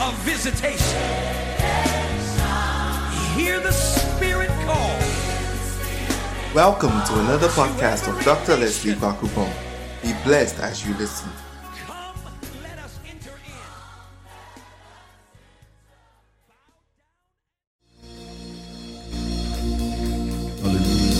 of visitation. Hear the Spirit call. Welcome to another podcast of Dr. Leslie Kwakupong. Be blessed as you listen. Come, let us enter in. Hallelujah.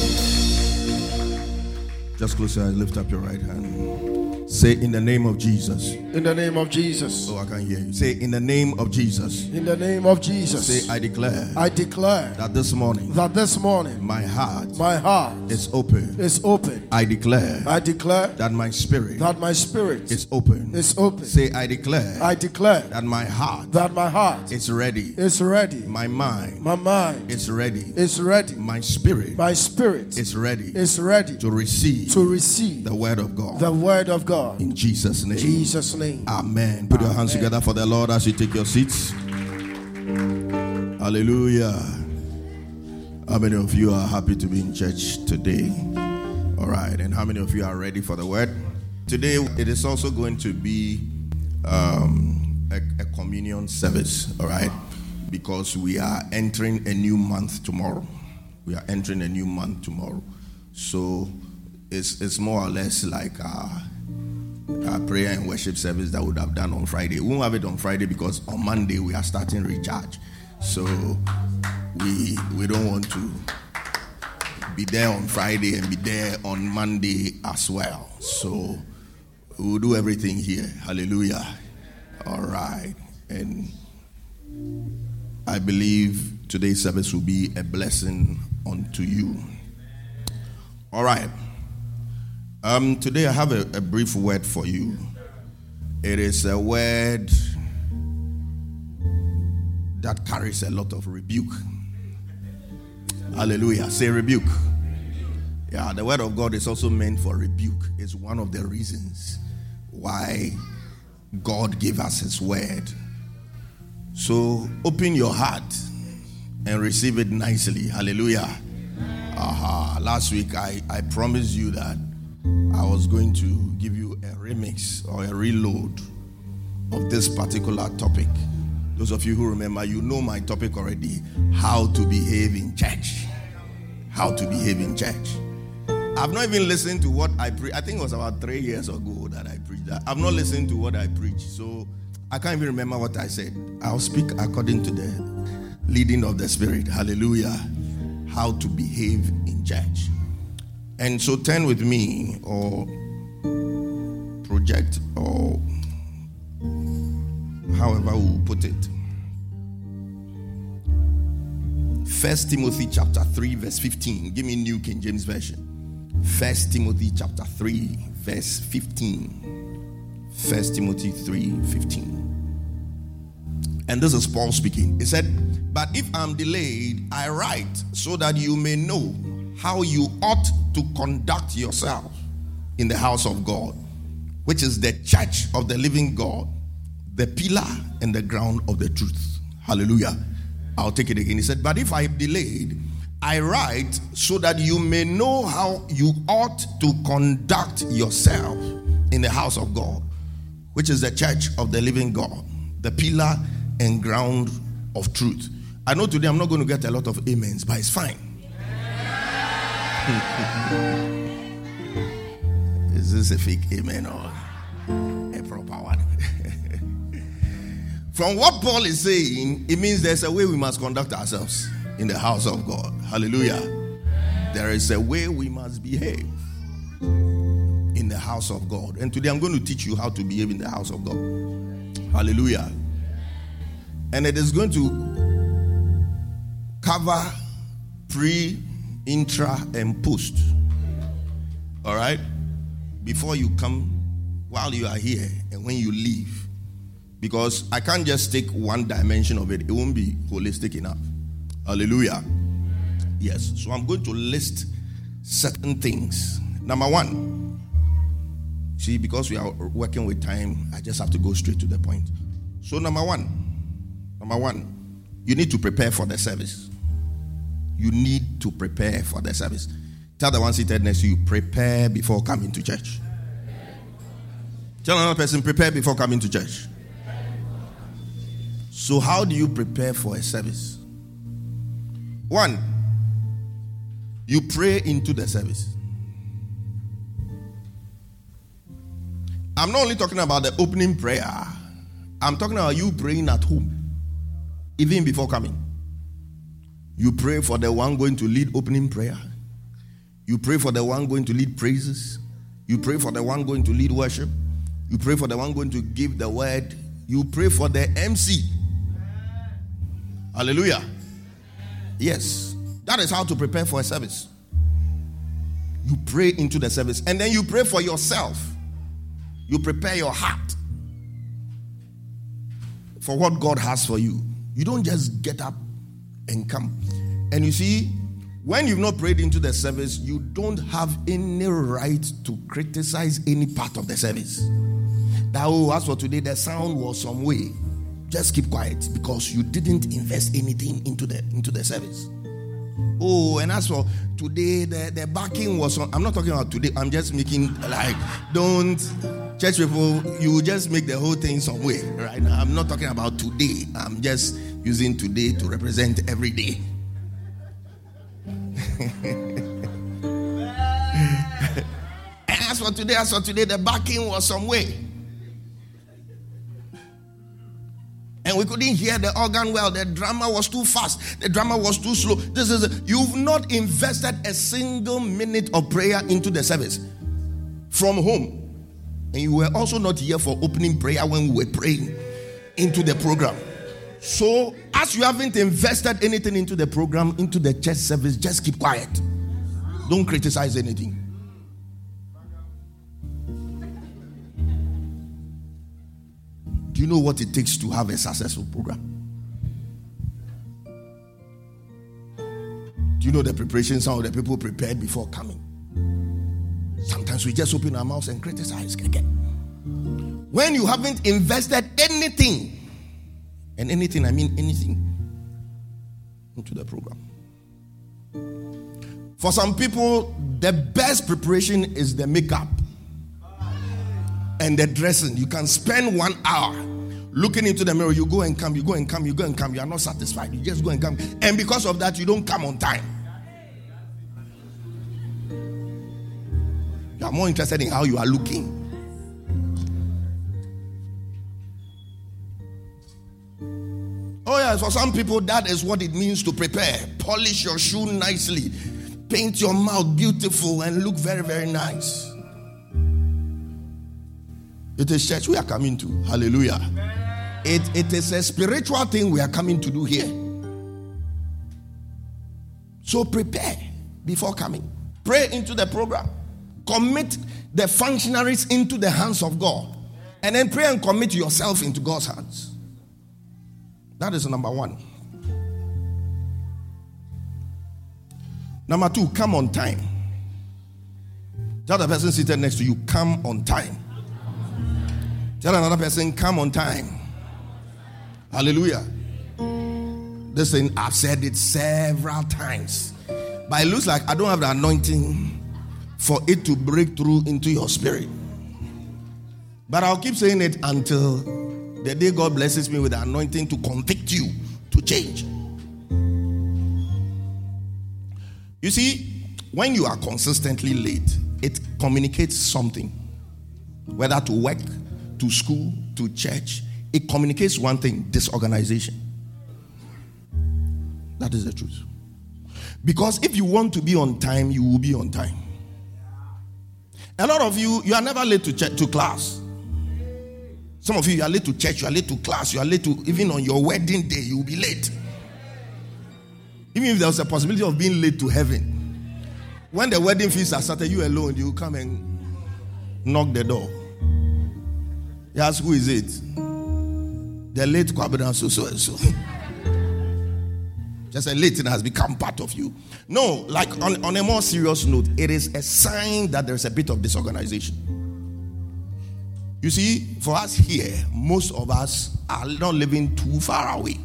Just close your eyes, lift up your right hand. Say, In the name of Jesus. In the name of Jesus. Oh, I can hear you. Say, In the name of Jesus. In the name of Jesus. Say, I declare I declare that this morning that this morning my heart my heart is open. is open. I declare I declare that my spirit that my spirit is open. is open. Say, I declare I declare that my heart that my heart is ready. is ready. My mind My mind is ready. is ready. My spirit My spirit is ready is ready to receive to receive the word of God. the word of God. In Jesus' name. Jesus' name. Amen. Put your hands together for the Lord as you take your seats. Hallelujah. How many of you are happy to be in church today? All right. And how many of you are ready for the word? Today, it is also going to be um, a, a communion service. All right. Because we are entering a new month tomorrow. We are entering a new month tomorrow. So it's, it's more or less like. Uh, our prayer and worship service that would have done on Friday. We won't have it on Friday because on Monday we are starting recharge. So we we don't want to be there on Friday and be there on Monday as well. So we'll do everything here. Hallelujah. All right. And I believe today's service will be a blessing unto you. All right. Um, today I have a, a brief word for you. It is a word that carries a lot of rebuke. Hallelujah. Say rebuke. Yeah, the word of God is also meant for rebuke. It's one of the reasons why God gave us his word. So open your heart and receive it nicely. Hallelujah. Aha. Last week I, I promised you that I was going to give you a remix or a reload of this particular topic. Those of you who remember, you know my topic already how to behave in church. How to behave in church. I've not even listened to what I preached. I think it was about three years ago that I preached that. I've not listened to what I preached. So I can't even remember what I said. I'll speak according to the leading of the Spirit. Hallelujah. How to behave in church. And so turn with me or project or however we'll put it. First Timothy chapter 3, verse 15. Give me New King James Version. First Timothy chapter 3, verse 15. First Timothy 3, 15. And this is Paul speaking. He said, But if I'm delayed, I write so that you may know how you ought to conduct yourself in the house of God, which is the church of the living God, the pillar and the ground of the truth. Hallelujah. I'll take it again. He said, But if I delayed, I write so that you may know how you ought to conduct yourself in the house of God, which is the church of the living God, the pillar and ground of truth. I know today I'm not going to get a lot of amens, but it's fine. Is this a fake amen or a proper one? From what Paul is saying, it means there's a way we must conduct ourselves in the house of God. Hallelujah. There is a way we must behave in the house of God. And today I'm going to teach you how to behave in the house of God. Hallelujah. And it is going to cover pre, intra, and post. All right? Before you come, while you are here, and when you leave. Because I can't just take one dimension of it, it won't be holistic enough. Hallelujah. Yes. So I'm going to list certain things. Number one, see, because we are working with time, I just have to go straight to the point. So, number one, number one, you need to prepare for the service. You need to prepare for the service. Tell the one seated next to you, prepare before coming to church. Tell another person, prepare before coming to church. So, how do you prepare for a service? One, you pray into the service. I'm not only talking about the opening prayer, I'm talking about you praying at home, even before coming. You pray for the one going to lead opening prayer. You pray for the one going to lead praises. You pray for the one going to lead worship. You pray for the one going to give the word. You pray for the MC. Hallelujah. Yes. That is how to prepare for a service. You pray into the service and then you pray for yourself. You prepare your heart for what God has for you. You don't just get up and come. And you see, when you've not prayed into the service, you don't have any right to criticize any part of the service. That, oh, as for today, the sound was some way. Just keep quiet because you didn't invest anything into the into the service. Oh, and as for today, the, the backing was on. I'm not talking about today, I'm just making like, don't, church people, you just make the whole thing some way, right? I'm not talking about today, I'm just using today to represent every day. as for today, as for today, the backing was some way. and we couldn't hear the organ well. The drama was too fast. The drama was too slow. This is you've not invested a single minute of prayer into the service from home, and you were also not here for opening prayer when we were praying into the program. So, as you haven't invested anything into the program, into the church service, just keep quiet. Don't criticize anything. Do you know what it takes to have a successful program? Do you know the preparation some of the people prepared before coming? Sometimes we just open our mouths and criticize. When you haven't invested anything, and anything, I mean anything, into the program. For some people, the best preparation is the makeup and the dressing. You can spend one hour looking into the mirror. You go and come, you go and come, you go and come. You are not satisfied. You just go and come. And because of that, you don't come on time. You are more interested in how you are looking. Oh, yes, for some people, that is what it means to prepare. Polish your shoe nicely, paint your mouth beautiful, and look very, very nice. It is church we are coming to. Hallelujah. It, it is a spiritual thing we are coming to do here. So prepare before coming. Pray into the program. Commit the functionaries into the hands of God. And then pray and commit yourself into God's hands. That is number one. Number two, come on time. Tell the person seated next to you, come on time. Tell another person, come on time. Hallelujah. This thing, I've said it several times. But it looks like I don't have the anointing for it to break through into your spirit. But I'll keep saying it until the day God blesses me with the anointing to convict you to change. You see, when you are consistently late, it communicates something, whether to work, to school, to church. It communicates one thing disorganization. That is the truth. Because if you want to be on time, you will be on time. A lot of you, you are never late to, to class. Some of you, you are late to church, you are late to class, you are late to even on your wedding day, you will be late. Even if there was a possibility of being late to heaven, when the wedding feast are started, you alone, you come and knock the door. You ask, who is it? The late Kwabena so so and so. Just a late has become part of you. No, like on, on a more serious note, it is a sign that there's a bit of disorganization. You see, for us here, most of us are not living too far away.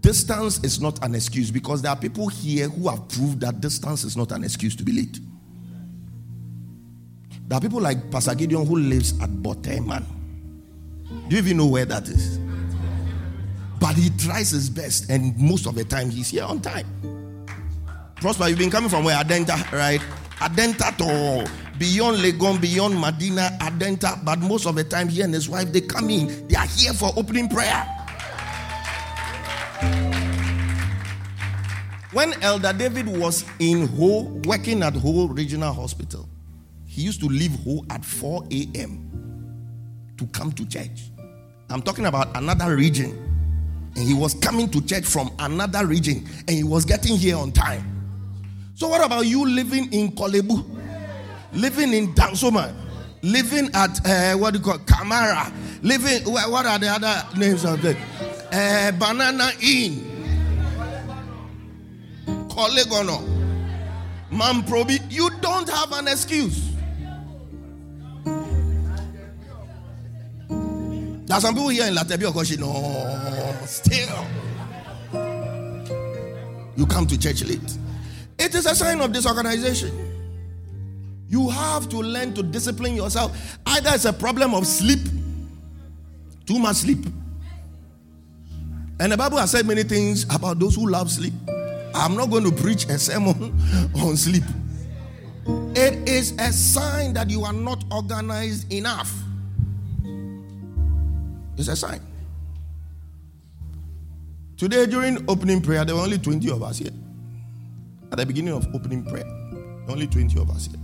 Distance is not an excuse because there are people here who have proved that distance is not an excuse to be late. There are people like Pastor Gideon who lives at Boteman. Do you even know where that is? But he tries his best, and most of the time he's here on time. Prosper, you've been coming from where? Adenta, right? Adenta to beyond Legon, beyond Madina, Adenta. But most of the time, he and his wife they come in. They are here for opening prayer. When Elder David was in Ho, working at Ho Regional Hospital, he used to leave Ho at 4 a.m. to come to church. I'm talking about another region. And he was coming to church from another region and he was getting here on time. So, what about you living in Korle Bu, living in Dansoman, living at uh, what do you call Kamara, living, what are the other names of it? Uh, Banana Inn, Korle Gonno, Mamprobi. You don't have an excuse. There are some people here in Lartebiokorshie, no, still. You come to church late. It is a sign of disorganization. You have to learn to discipline yourself. Either it's a problem of sleep, too much sleep. And the Bible has said many things about those who love sleep. I'm not going to preach a sermon on sleep. It is a sign that you are not organized enough. It's a sign. Today, during opening prayer, there were only 20 of us here. At the beginning of opening prayer, only 20 of us here.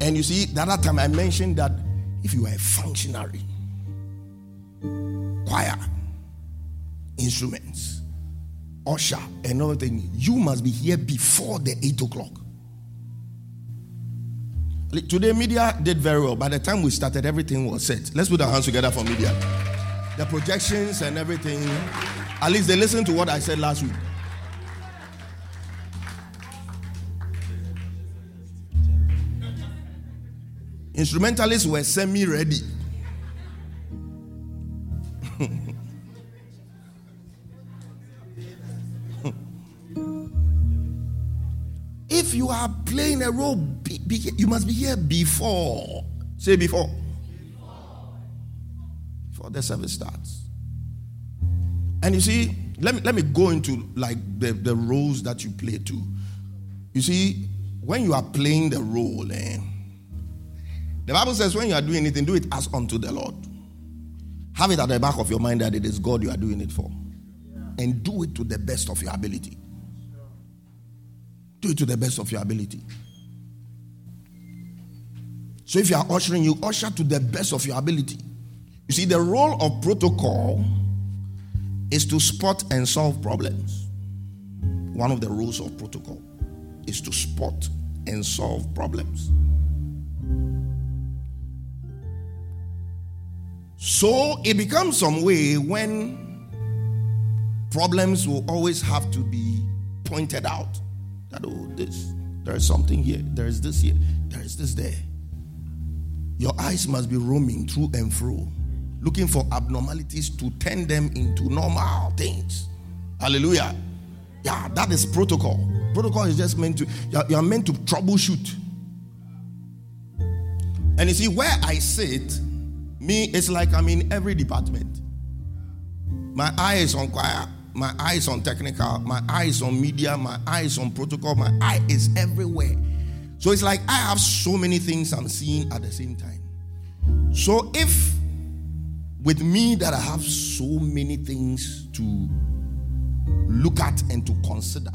And you see, the other time I mentioned that if you are a functionary, choir, instruments, usher, and everything, you must be here before the 8 o'clock. Today, media did very well. By the time we started, everything was set. Let's put our hands together for media. The projections and everything. At least they listened to what I said last week. Instrumentalists were semi ready. if you are playing a role, be, be, you must be here before. Say before. Before the service starts. And you see, let me let me go into like the, the roles that you play too. You see, when you are playing the role, eh, the Bible says when you are doing anything, do it as unto the Lord. Have it at the back of your mind that it is God you are doing it for. And do it to the best of your ability. Do it to the best of your ability. So if you are ushering, you usher to the best of your ability. You see, the role of protocol is to spot and solve problems. One of the rules of protocol is to spot and solve problems. So it becomes some way when problems will always have to be pointed out. That oh, this there is something here, there is this here, there is this there. Your eyes must be roaming through and through, looking for abnormalities to turn them into normal things. Hallelujah. Yeah, that is protocol. Protocol is just meant to, you're, you're meant to troubleshoot. And you see, where I sit, me, it's like I'm in every department. My eye is on choir, my eye is on technical, my eye is on media, my eye is on protocol, my eye is everywhere. So it's like I have so many things I'm seeing at the same time. So if with me that I have so many things to look at and to consider,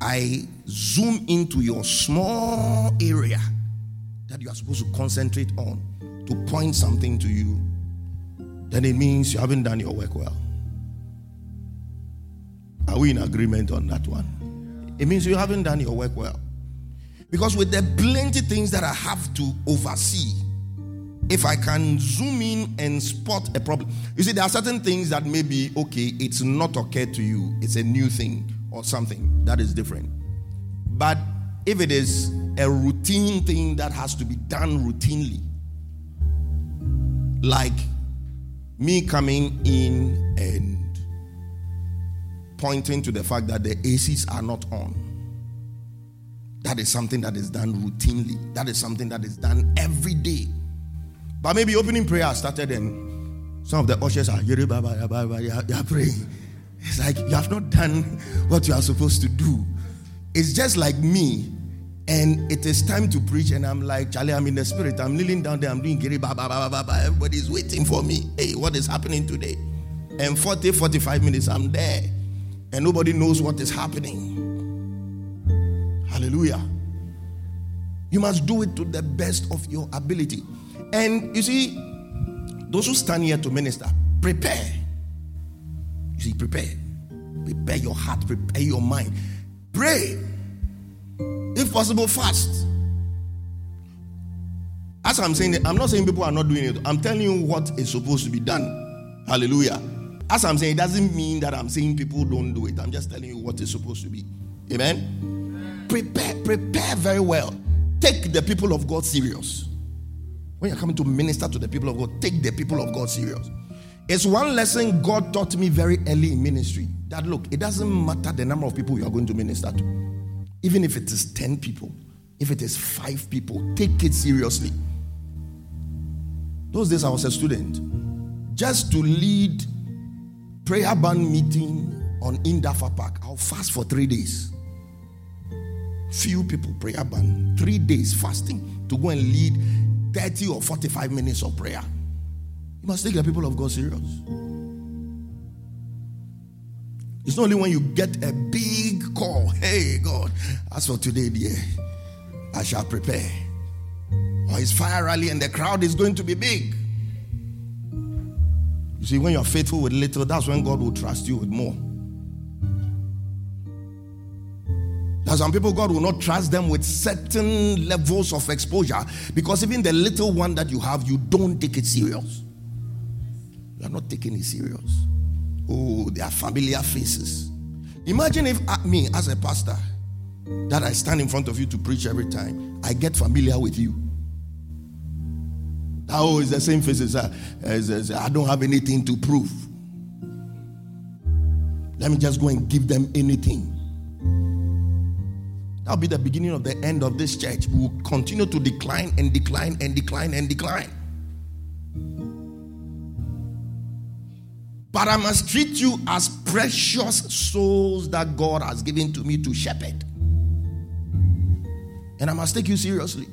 I zoom into your small area that you are supposed to concentrate on to point something to you, then it means you haven't done your work well. Are we in agreement on that one? It means you haven't done your work well. Because with the plenty things that I have to oversee, if I can zoom in and spot a problem, you see, there are certain things that may be okay, it's not okay to you, it's a new thing or something that is different. But if it is a routine thing that has to be done routinely, like me coming in and pointing to the fact that the ACs are not on. That is something that is done routinely. That is something that is done every day. But maybe opening prayer started and some of the ushers are they are praying. It's like you have not done what you are supposed to do. It's just like me, and it is time to preach, and I'm like, Charlie, I'm in the spirit. I'm kneeling down there, I'm doing "Yere ba ba ba ba ba." Everybody's waiting for me. Hey, what is happening today? And 40, 45 minutes, I'm there, and nobody knows what is happening. Hallelujah. You must do it to the best of your ability. And you see, those who stand here to minister, prepare. You see, prepare. Prepare your heart, prepare your mind. Pray. If possible, fast. As I'm saying, I'm not saying people are not doing it. I'm telling you what is supposed to be done. Hallelujah. As I'm saying, it doesn't mean that I'm saying people don't do it. I'm just telling you what is supposed to be. Amen. Prepare, prepare very well. Take the people of God serious. When you're coming to minister to the people of God, take the people of God serious. It's one lesson God taught me very early in ministry that look, it doesn't matter the number of people you are going to minister to. Even if it is 10 people, if it is five people, take it seriously. Those days I was a student. Just to lead prayer band meeting on Indafa Park, I'll fast for three days. Few people prayer band, three days fasting to go and lead 30 or 45 minutes of prayer. You must take the people of God serious. It's not only when you get a big call, hey God, as for today, dear, I shall prepare. Or it's fire rally and the crowd is going to be big. You see, when you're faithful with little, that's when God will trust you with more. There some people, God will not trust them with certain levels of exposure because even the little one that you have, you don't take it serious. You are not taking it serious. Oh, they are familiar faces. Imagine if uh, me, as a pastor, that I stand in front of you to preach every time, I get familiar with you. Oh, it's the same faces. I don't have anything to prove. Let me just go and give them anything. That'll be the beginning of the end of this church. We will continue to decline and decline and decline and decline. But I must treat you as precious souls that God has given to me to shepherd. And I must take you seriously.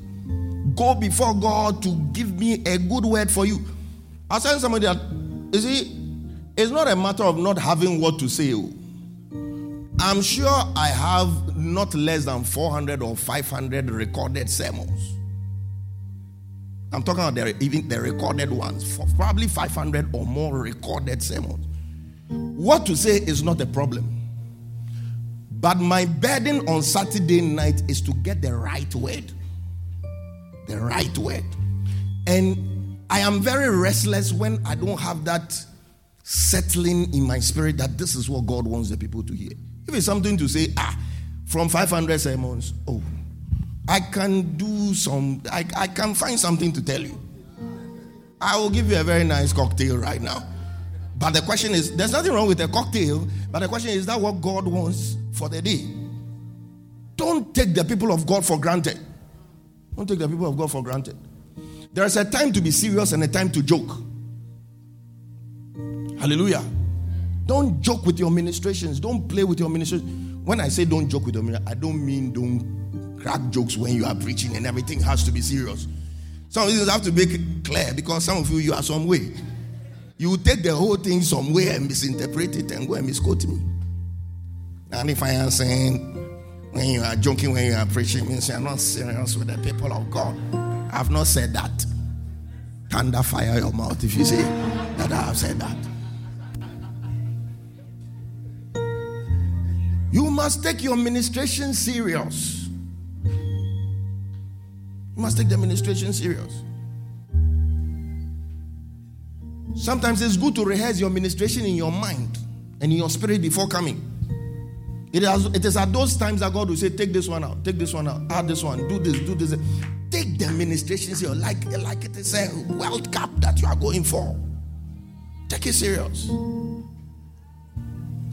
Go before God to give me a good word for you. I was telling somebody that, you see, it's not a matter of not having what to say. oh. I'm sure I have not less than 400 or 500 recorded sermons. I'm talking about the, even the recorded ones, for probably 500 or more recorded sermons. What to say is not a problem. But my burden on Saturday night is to get the right word. The right word. And I am very restless when I don't have that settling in my spirit that this is what God wants the people to hear. If it's something to say, ah, from 500 sermons, oh, I can do some, I, I can find something to tell you. I will give you a very nice cocktail right now. But the question is, there's nothing wrong with a cocktail, but the question is, is that what God wants for the day? Don't take the people of God for granted. Don't take the people of God for granted. There is a time to be serious and a time to joke. Hallelujah. Don't joke with your ministrations. Don't play with your ministrations. When I say don't joke with your ministrations, I don't mean don't crack jokes when you are preaching and everything has to be serious. Some of have to it clear because some of you, you are some way. You take the whole thing some way and misinterpret it and go and misquote me. And if I am saying when you are joking, when you are preaching, means you are not serious with the people of God. I have not said that. Thunder fire your mouth if you say that I have said that. You must take your ministration serious. You must take the ministration serious. Sometimes it's good to rehearse your ministration in your mind and in your spirit before coming. It is, at those times that God will say, Take this one out, take this one out, add this one, do this, do this. Take the ministration serious, like, like it is a World Cup that you are going for. Take it serious.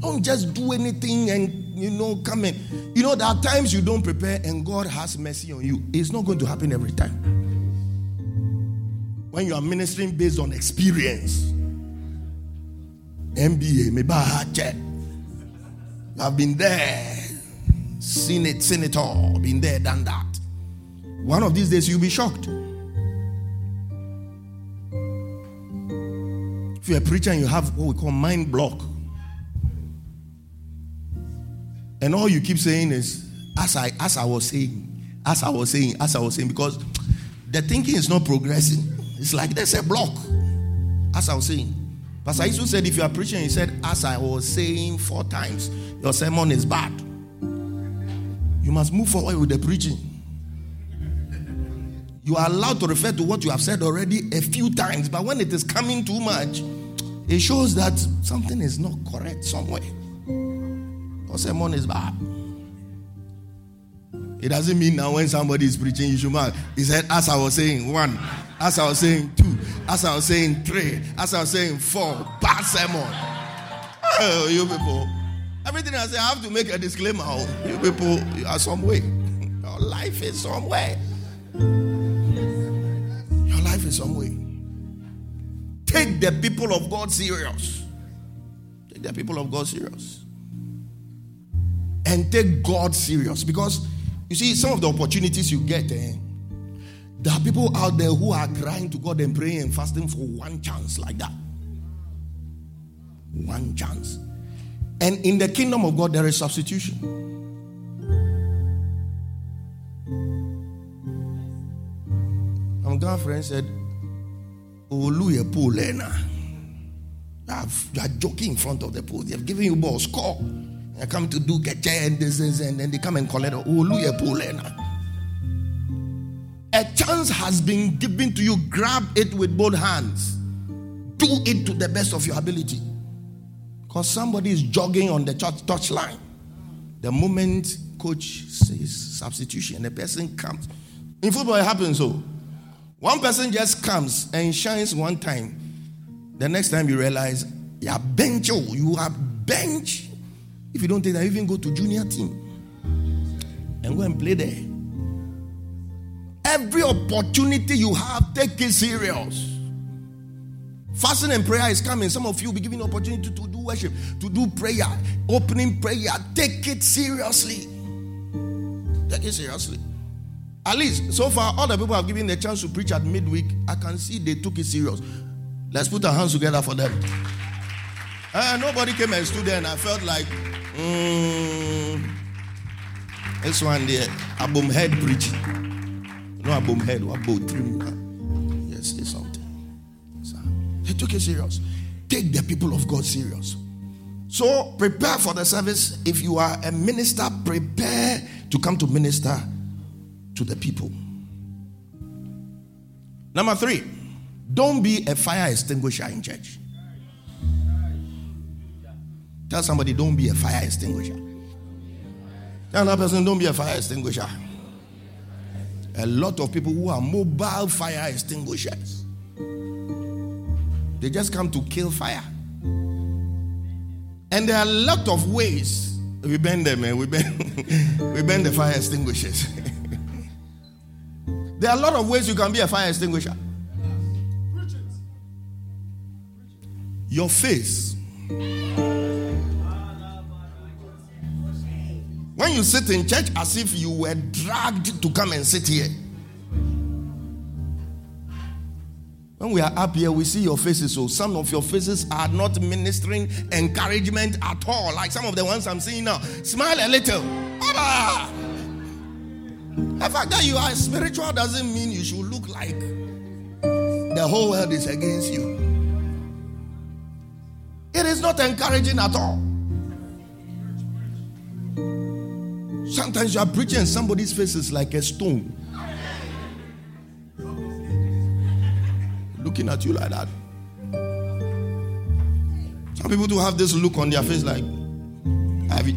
Don't just do anything and you know come in. You know there are times you don't prepare and God has mercy on you. It's not going to happen every time. when you are ministering based on experience. MBA, maybe check. I've been there, seen it, seen it all, been there, done that. One of these days you'll be shocked. If you're a preacher and you have what we call mind block, and all you keep saying is, as I as I was saying, as I was saying, as I was saying, because the thinking is not progressing. It's like there's a block. As I was saying. Pastor Isu said, if you are preaching, he said, as I was saying four times, your sermon is bad. You must move forward with the preaching. You are allowed to refer to what you have said already a few times, but when it is coming too much, it shows that something is not correct somewhere. Your sermon is bad. It doesn't mean now when somebody is preaching, you should mark. He said, as I was saying, one, as I was saying, two, as I was saying, three, as I was saying, four, bad sermon. Oh, you people. Everything I say, I have to make a disclaimer. Oh, you people, you are some way. Your life is some way. Your life is some way. Take the people of God serious. Take the people of God serious. And take God serious. Because you see, some of the opportunities you get, eh, there are people out there who are crying to God and praying and fasting for one chance like that. One chance. And in the kingdom of God, there is substitution. My girlfriend said, Oluye Polena. You are joking in front of the pool. They have given you ball score. I come to do get and this, and then they come and collect oh, Polena. A chance has been given to you. Grab it with both hands. Do it to the best of your ability. Because somebody is jogging on the touch, touch line. The moment coach says substitution, the person comes. In football, it happens so. One person just comes and shines one time. The next time you realize you are bench, oh, you are bench. If you don't take that, even go to junior team and go and play there. Every opportunity you have, take it serious. Fasting and prayer is coming. Some of you will be given opportunity to do worship, to do prayer, opening prayer. Take it seriously. Take it seriously. At least so far, all the people have given the chance to preach at midweek. I can see they took it serious. Let's put our hands together for them. Uh, nobody came and stood there, and I felt like, mm, this one there, abom head preaching. No abom head, abom trim. Yes, say something. So, they took it serious. Take the people of God serious. So prepare for the service. If you are a minister, prepare to come to minister to the people. Number three, don't be a fire extinguisher in church. Tell somebody, don't be a fire extinguisher. Tell another person, don't be a fire extinguisher. A lot of people who are mobile fire extinguishers, they just come to kill fire. And there are a lot of ways we bend them, man. We bend, we bend the fire extinguishers. there are a lot of ways you can be a fire extinguisher. Your face. When you sit in church as if you were dragged to come and sit here. When we are up here, we see your faces. So some of your faces are not ministering encouragement at all. Like some of the ones I'm seeing now. Smile a little. Baba! The fact that you are spiritual doesn't mean you should look like the whole world is against you. It is not encouraging at all. Sometimes you are preaching and somebody's face is like a stone. Looking at you like that. Some people do have this look on their face like,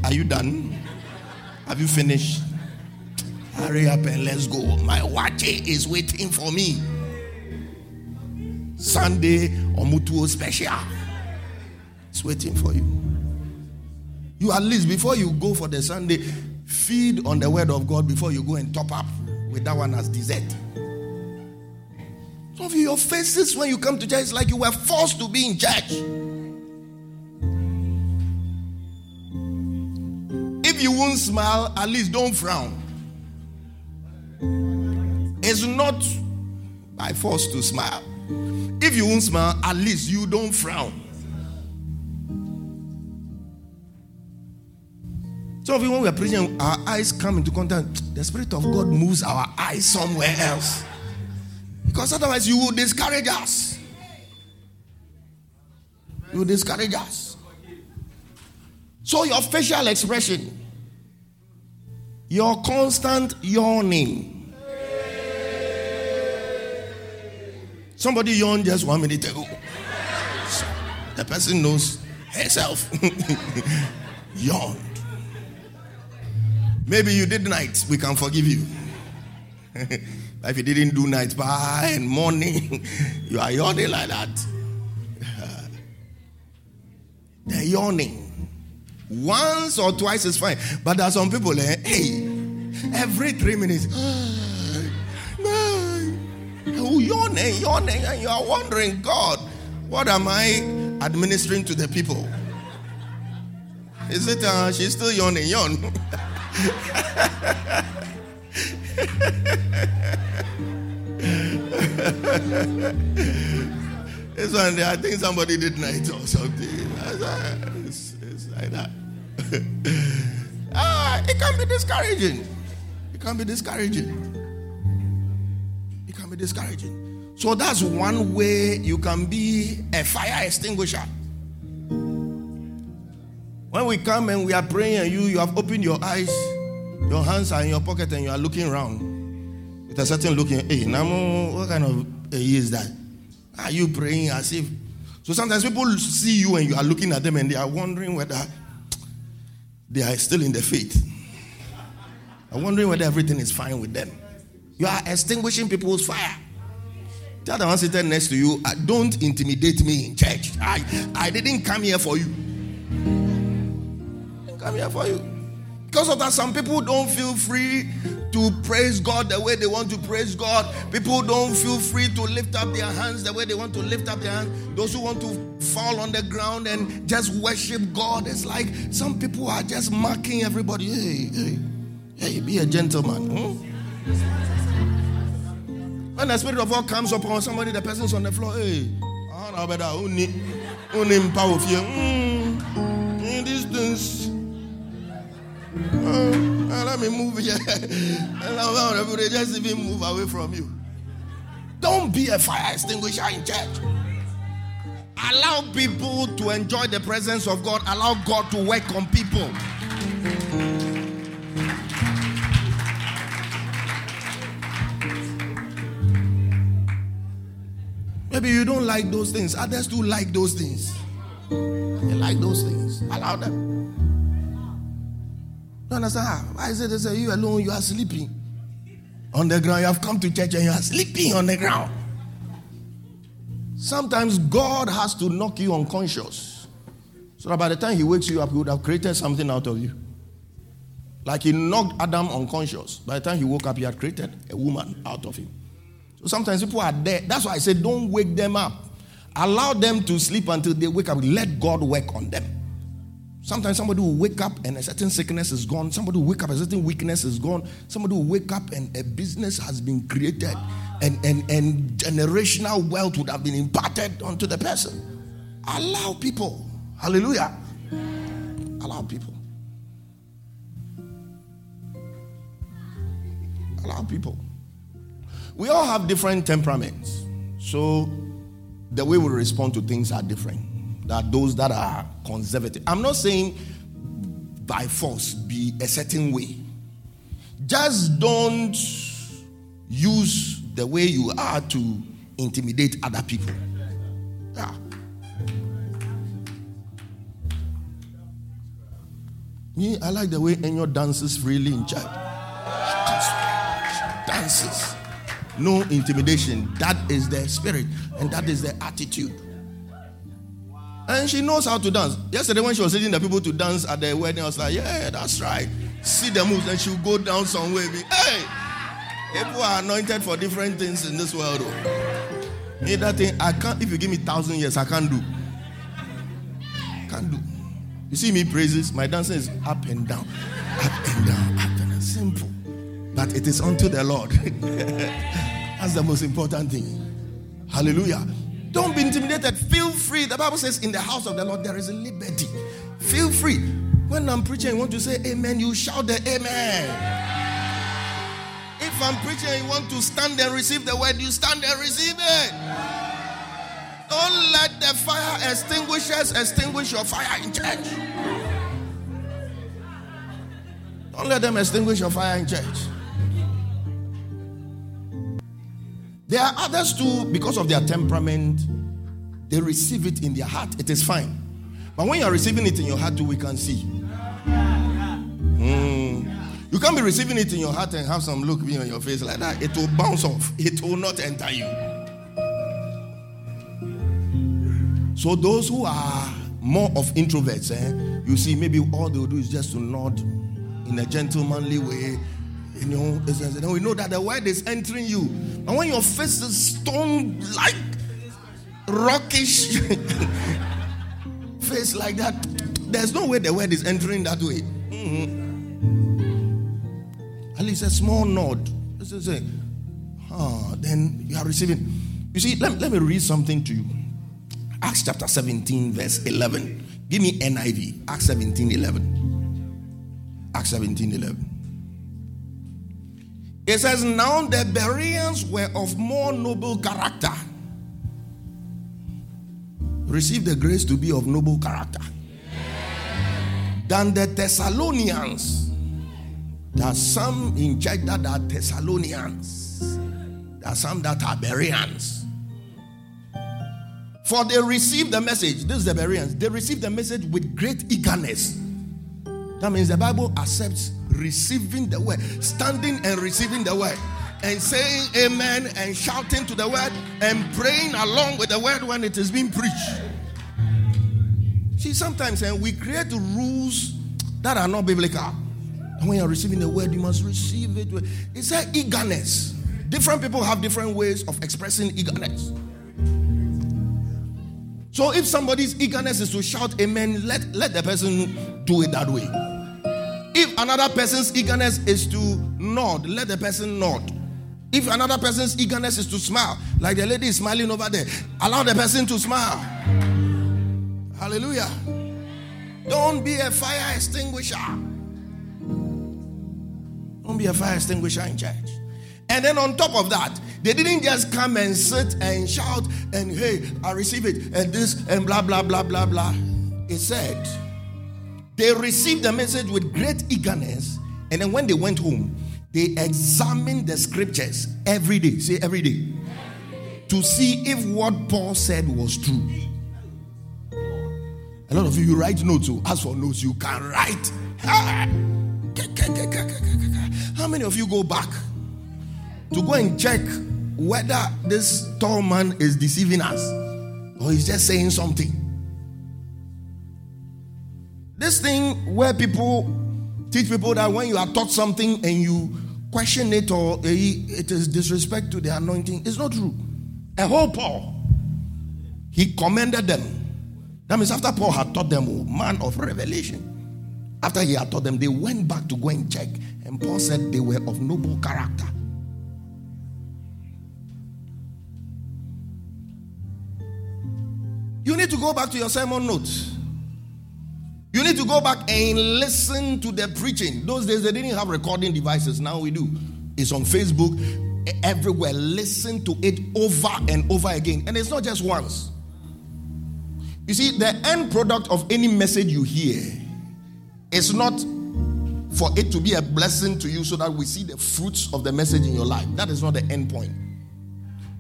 Are you done? Have you finished? Hurry up and let's go. My watch is waiting for me. Sunday Omutuo special. It's waiting for you. You at least before you go for the Sunday, feed on the word of God before you go and top up with that one as dessert. Some of you, your faces when you come to church, it's like you were forced to be in church. If you won't smile, at least don't frown. It's not by force to smile. If you won't smile, at least you don't frown. Some of you, when we are preaching, our eyes come into contact. The Spirit of God moves our eyes somewhere else. Because otherwise, you will discourage us. You will discourage us. So, your facial expression, your constant yawning. Somebody yawned just one minute ago. The person knows herself. yawned. Maybe you did night, we can forgive you. if you didn't do night, by and morning, you are yawning like that. They're yawning. Once or twice is fine. But there are some people, eh, hey, every three minutes, oh, yawning, yawning, and you are wondering, God, what am I administering to the people? Is it, uh, she's still yawning, yawn. This one, day, I think somebody did night or something. It's, it's like that. ah, it can be discouraging. It can be discouraging. It can be discouraging. So that's one way you can be a fire extinguisher. When we come and we are praying and you, you have opened your eyes, your hands are in your pocket and you are looking around with a certain looking, hey, Namo, what kind of is that? Are you praying as if? So sometimes people see you and you are looking at them and they are wondering whether they are still in the faith. I'm wondering whether everything is fine with them. You are extinguishing people's fire. Tell the one sitting next to you, "Uh, don't intimidate me in church. I, I didn't come here for you. Come here for you. Because of that, some people don't feel free to praise God the way they want to praise God. People don't feel free to lift up their hands the way they want to lift up their hands. Those who want to fall on the ground and just worship God, it's like some people are just mocking everybody. Hey, hey, hey, be a gentleman. hmm? When the Spirit of God comes upon somebody, the person's on the floor. Hey, ah, no, better, only, only power of you. These Uh, uh, let me move here. Now just even move away from you. Don't be a fire extinguisher in church. Allow people to enjoy the presence of God. Allow God to work on people. Maybe you don't like those things. Others do like those things. They like those things. Allow them. You understand? Ah, is it they say you alone, you are sleeping on the ground? You have come to church and you are sleeping on the ground. Sometimes God has to knock you unconscious. So that by the time He wakes you up, He would have created something out of you. Like He knocked Adam unconscious. By the time he woke up, He had created a woman out of him. So sometimes people are there. That's why I say don't wake them up. Allow them to sleep until they wake up. Let God work on them. Sometimes somebody will wake up and a certain sickness is gone. Somebody will wake up, and a certain weakness is gone. Somebody will wake up and a business has been created and, and, and generational wealth would have been imparted onto the person. Allow people. Hallelujah. Allow people. Allow people. We all have different temperaments. So the way we respond to things are different. Are those that are conservative. I'm not saying by force be a certain way. Just don't use the way you are to intimidate other people. Yeah. Me, I like the way Enyo dances freely in church. Dances. No intimidation. That is the spirit and that is the attitude. And she knows how to dance. Yesterday, when she was leading the people to dance at the wedding, I was like, Yeah, that's right. See the moves, and she'll go down somewhere. Be, hey, people are anointed for different things in this world. oh. Me, that thing, I can't, if you give me thousand years, I can't do. Can't do. You see me praises, my dancing is up and down, up and down, up and down. Simple. But it is unto the Lord. That's the most important thing. Hallelujah. Don't be intimidated. Feel free. The Bible says, in the house of the Lord, there is a liberty. Feel free. When I'm preaching, you want to say amen, you shout the amen. If I'm preaching you want to stand and receive the word, you stand and receive it. Don't let the fire extinguishers extinguish your fire in church. Don't let them extinguish your fire in church. There are others too, because of their temperament, they receive it in their heart. It is fine. But when you are receiving it in your heart too, we can see. Mm. You can't be receiving it in your heart and have some look on your face like that. It will bounce off. It will not enter you. So those who are more of introverts, eh, you see, maybe all they will do is just to nod in a gentlemanly way. You then we know that the word is entering you. And when your face is stone like rockish face like that, there's no way the word is entering that way. Mm-hmm. At least a small nod. Ah, then you are receiving. You see, let, let me read something to you. Acts chapter 17, verse 11. Give me NIV. Acts 17, 11. Acts 17, 11. It says, Now the Bereans were of more noble character. Receive the grace to be of noble character. Than the Thessalonians. There are some in church that are Thessalonians. There are some that are Bereans. For they received the message. This is the Bereans. They received the message with great eagerness. That means the Bible accepts receiving the word, standing and receiving the word, and saying amen and shouting to the word and praying along with the word when it is being preached. See, sometimes and we create rules that are not biblical. And when you're receiving the word, you must receive it. It's a eagerness. Different people have different ways of expressing eagerness. So if somebody's eagerness is to shout amen, let, let the person do it that way. If another person's eagerness is to nod, let the person nod. If another person's eagerness is to smile, like the lady is smiling over there, allow the person to smile. Hallelujah. Don't be a fire extinguisher. Don't be a fire extinguisher in church. And then on top of that, they didn't just come and sit and shout and hey, I receive it and this and blah blah blah blah blah. It said they received the message with great eagerness, and then when they went home, they examined the scriptures every day. Say every day. To see if what Paul said was true. A lot of you, you write notes. So as for notes, you can write. How many of you go back to go and check whether this tall man is deceiving us or he's just saying something? This thing where people teach people that when you are taught something and you question it or it is disrespect to the anointing, it's not true. A whole Paul, he commended them. That means after Paul had taught them, oh, man of revelation, after he had taught them, they went back to go and check. And Paul said they were of noble character. You need to go back to your sermon notes. You need to go back and listen to the preaching. Those days they didn't have recording devices. Now we do. It's on Facebook, everywhere. Listen to it over and over again. And it's not just once. You see, the end product of any message you hear is not for it to be a blessing to you so that we see the fruits of the message in your life. That is not the end point.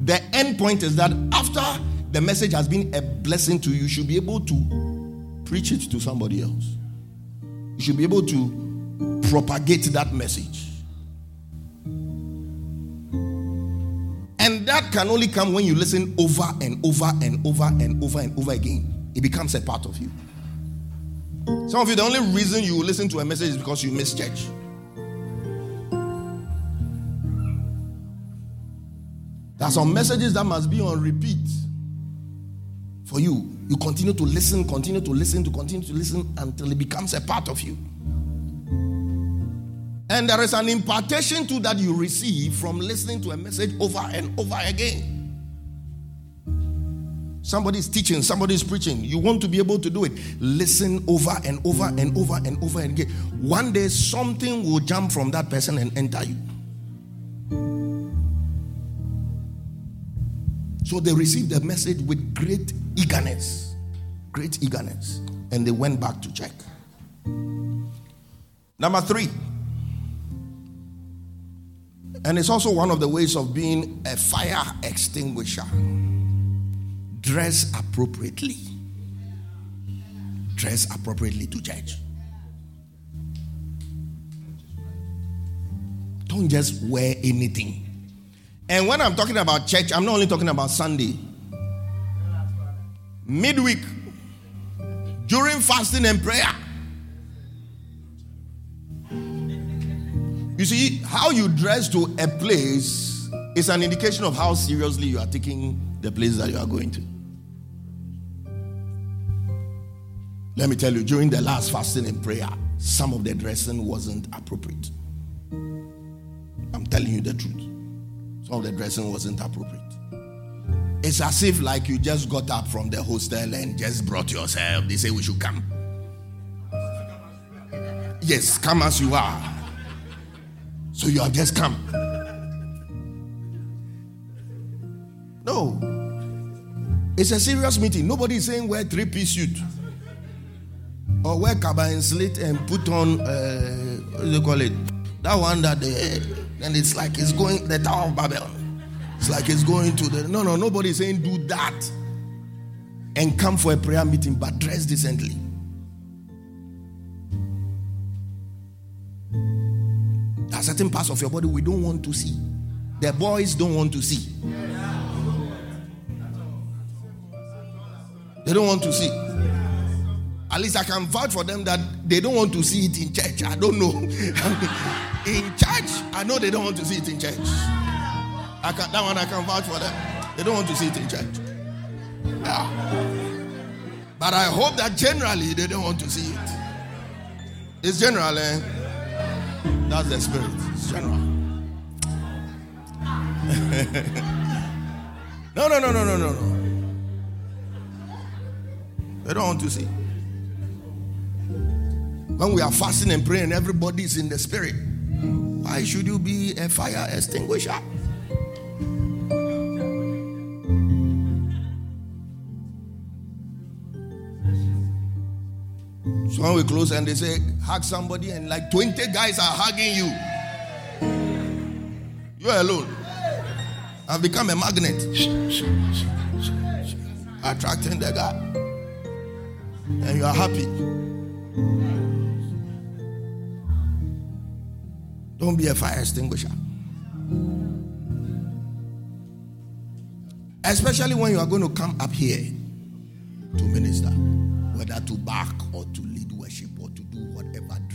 The end point is that after the message has been a blessing to you, you should be able to preach it to somebody else. You should be able to propagate that message. And that can only come when you listen over and over and over and over and over again. It becomes a part of you. Some of you, the only reason you listen to a message is because you miss church. There are some messages that must be on repeat for you. You continue to listen, continue to listen, to continue to listen until it becomes a part of you. And there is an impartation to that you receive from listening to a message over and over again. Somebody is teaching, somebody is preaching. You want to be able to do it. Listen over and over and over and over again. One day, something will jump from that person and enter you. So they received the message with great eagerness. Great eagerness. And they went back to check. Number three. And it's also one of the ways of being a fire extinguisher. Dress appropriately. Dress appropriately to church. Don't just wear anything. And when I'm talking about church, I'm not only talking about Sunday. Midweek, during fasting and prayer. You see, how you dress to a place is an indication of how seriously you are taking the place that you are going to. Let me tell you, during the last fasting and prayer, some of the dressing wasn't appropriate. I'm telling you the truth. Some of the dressing wasn't appropriate. It's as if like you just got up from the hostel and just brought yourself. They say we should come. Yes, come as you are. So you have just come. No. It's a serious meeting. Nobody is saying wear three piece suit or wear and slit and put on uh, what do they call it? That one that they and it's like it's going the Tower of Babel. It's like it's going to the no no nobody saying do that and come for a prayer meeting, but dress decently. There are certain parts of your body we don't want to see. The boys don't want to see. They don't want to see. At least I can vouch for them that they don't want to see it in church. I don't know. in church, I know they don't want to see it in church. I can, that one I can vouch for them. They don't want to see it in church. Yeah. But I hope that generally they don't want to see it. It's general, eh? That's the spirit. It's general. no, no, no, no, no, no, no. They don't want to see. When we are fasting and praying, everybody is in the spirit. Why should you be a fire extinguisher? So when we close and they say, hug somebody, and like 20 guys are hugging you. You're alone. I've become a magnet. Attracting the guy. And you are happy. Don't be a fire extinguisher. Especially when you are going to come up here to minister, whether to back or to lead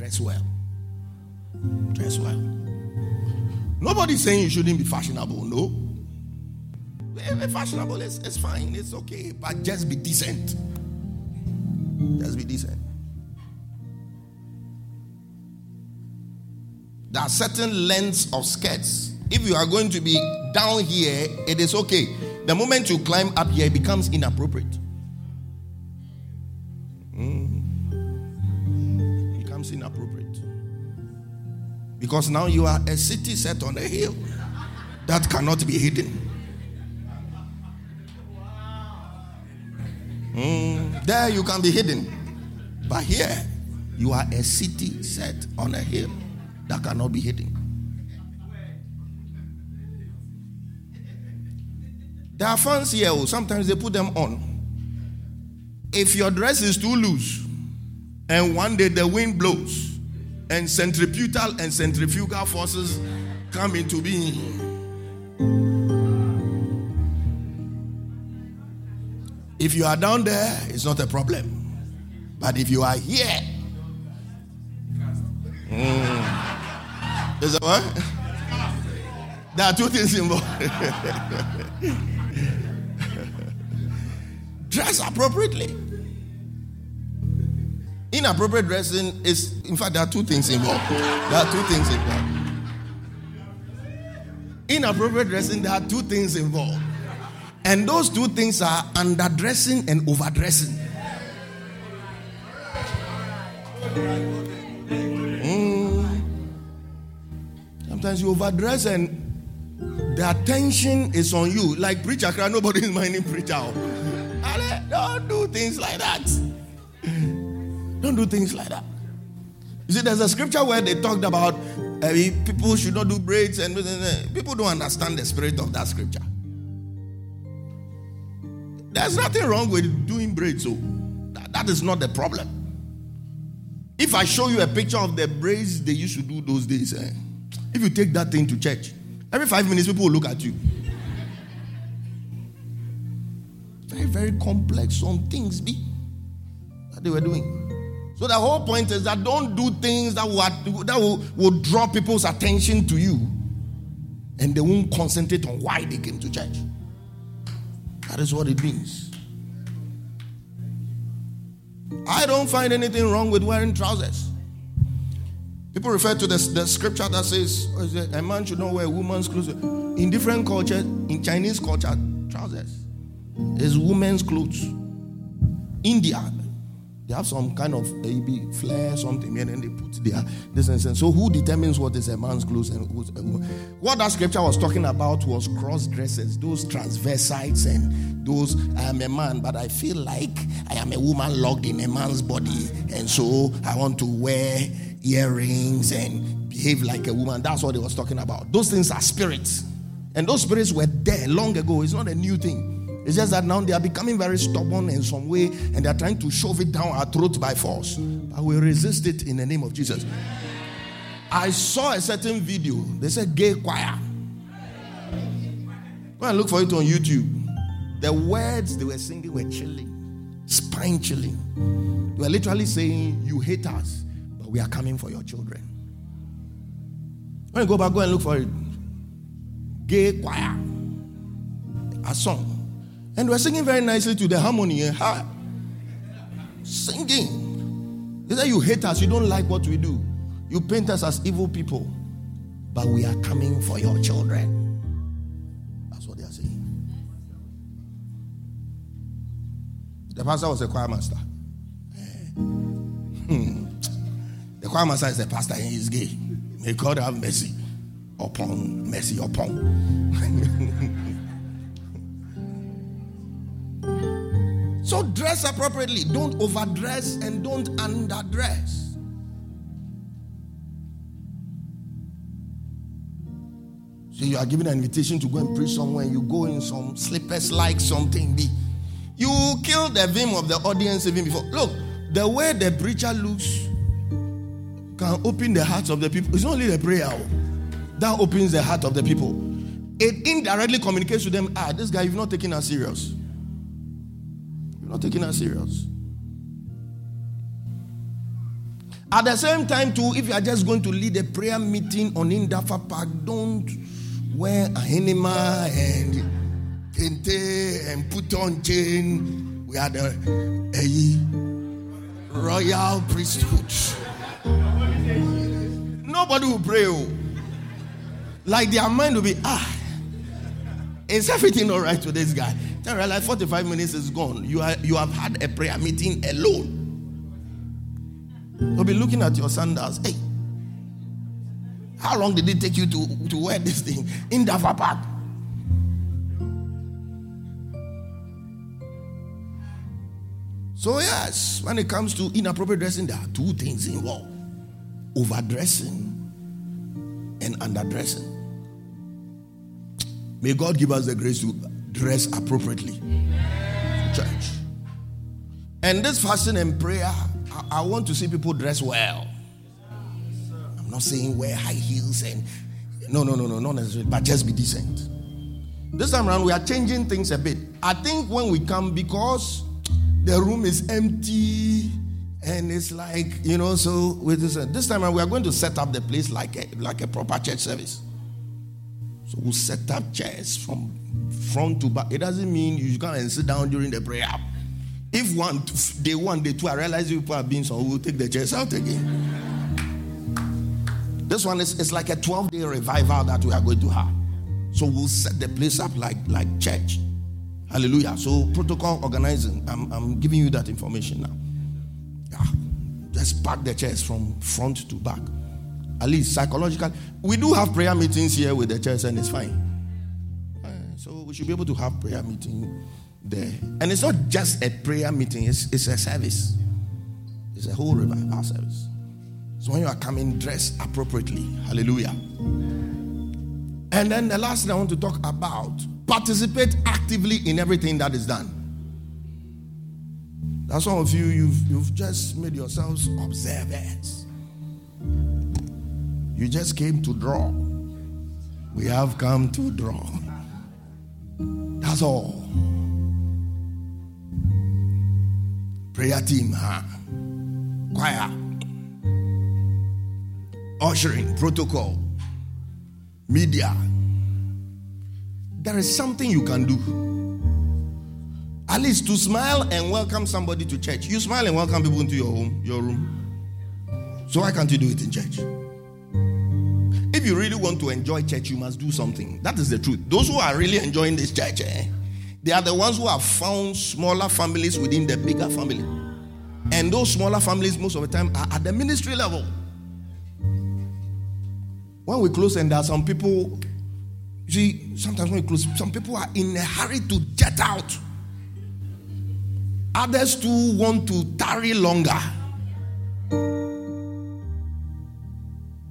dress well. Dress well. Nobody's saying you shouldn't be fashionable, no. Be fashionable is it's fine, it's okay, but just be decent. Just be decent. There are certain lengths of skirts. If you are going to be down here, it is okay. The moment you climb up here, it becomes inappropriate. Because now you are a city set on a hill that cannot be hidden. Mm. There you can be hidden. But here, you are a city set on a hill that cannot be hidden. There are fans here, oh, sometimes they put them on. If your dress is too loose, and one day the wind blows, and centripetal and centrifugal forces come into being. If you are down there, it's not a problem. But if you are here, mm, is that what? There are two things involved. Dress appropriately. Inappropriate dressing is, in fact, there are two things involved. There are two things involved. Inappropriate dressing, there are two things involved. And those two things are underdressing and overdressing. Mm. Sometimes you overdress and the attention is on you. Like preacher nobody is minding preacher. Don't do things like that. Don't do things like that. You see, there's a scripture where they talked about uh, people should not do braids, and people don't understand the spirit of that scripture. There's nothing wrong with doing braids, so that, that is not the problem. If I show you a picture of the braids they used to do those days, eh, if you take that thing to church, every five minutes people will look at you. Very, very complex on things be that they were doing. So the whole point is that don't do things that will, that will, will draw people's attention to you and they won't concentrate on why they came to church. That is what it means. I don't find anything wrong with wearing trousers. People refer to the, the scripture that says oh, a man should not wear a woman's clothes. In different cultures, in Chinese culture, trousers is women's clothes. India, they have some kind of maybe flare, something, and then they put their this and. So who determines what is a man's clothes and who's a woman? What that scripture was talking about was cross dresses, those transvestites and those I am a man, but I feel like I am a woman locked in a man's body, and so I want to wear earrings and behave like a woman. That's what he was talking about. Those things are spirits. And those spirits were there long ago. It's not a new thing. It's just that now they are becoming very stubborn in some way and they are trying to shove it down our throat by force. But we resist it in the name of Jesus. I saw a certain video. They said gay choir. Go and look for it on YouTube. The words they were singing were chilling, spine chilling. They were literally saying, You hate us, but we are coming for your children. When you go back, go and look for it. Gay choir. A song. And we're singing very nicely to the harmony and heart. Singing. They say you hate us, you don't like what we do. You paint us as evil people. But we are coming for your children. That's what they are saying. The pastor was a choir master. Hmm. The choir master is a pastor and he's gay. May God have mercy upon mercy upon. Dress appropriately. Don't overdress and don't underdress. So you are given an invitation to go and preach somewhere. You go in some slippers like something. You kill the vim of the audience even before. Look, the way the preacher looks can open the hearts of the people. It's not only the prayer oh. that opens the heart of the people. It indirectly communicates to them, ah, this guy, you've not taken us serious. Not taking us serious. At the same time, too, if you are just going to lead a prayer meeting on Indafa Park, don't wear a anima and kente and put on chain. We are the a royal priesthood. Nobody will pray. Oh. Like their mind will be, ah, is everything all right with this guy? Then realize 45 minutes is gone. You, are, you have had a prayer meeting alone. You'll be looking at your sandals. Hey, how long did it take you to, to wear this thing in Dafa Park? So, yes, when it comes to inappropriate dressing, there are two things involved overdressing and underdressing. May God give us the grace to dress appropriately. Church. And this fasting and prayer, I, I want to see people dress well. I'm not saying wear high heels and no, no, no, no, not necessarily, but just be decent. This time around, we are changing things a bit. I think when we come, because the room is empty and it's like, you know, so with this, this time around, we are going to set up the place like a, like a proper church service. So we'll set up chairs from front to back. It doesn't mean you come and sit down during the prayer. If one day one, day two, I realize you people are being so, we'll take the chairs out again. This one is it's like a 12 day revival that we are going to have. So we'll set the place up like like church. Hallelujah. So protocol organizing. I'm, I'm giving you that information now. Yeah. Just pack the chairs from front to back. At least psychological. We do have prayer meetings here with the chairs, and it's fine. We should be able to have prayer meeting there. And it's not just a prayer meeting, it's, it's a service. It's a whole revival service. So when you are coming, dress appropriately. Hallelujah. And then the last thing I want to talk about participate actively in everything that is done. That's some of you, you've, you've just made yourselves observers. You just came to draw. We have come to draw. That's all. Prayer team, huh? Choir, ushering, protocol, media. There is something you can do. At least to smile and welcome somebody to church. You smile and welcome people into your home, your room. So why can't you do it in church? If you really want to enjoy church, you must do something. That is the truth. Those who are really enjoying this church, eh, they are the ones who have found smaller families within the bigger family. And those smaller families, most of the time, are at the ministry level. When we close, and there are some people, you see, sometimes when we close, some people are in a hurry to jet out. Others too want to tarry longer.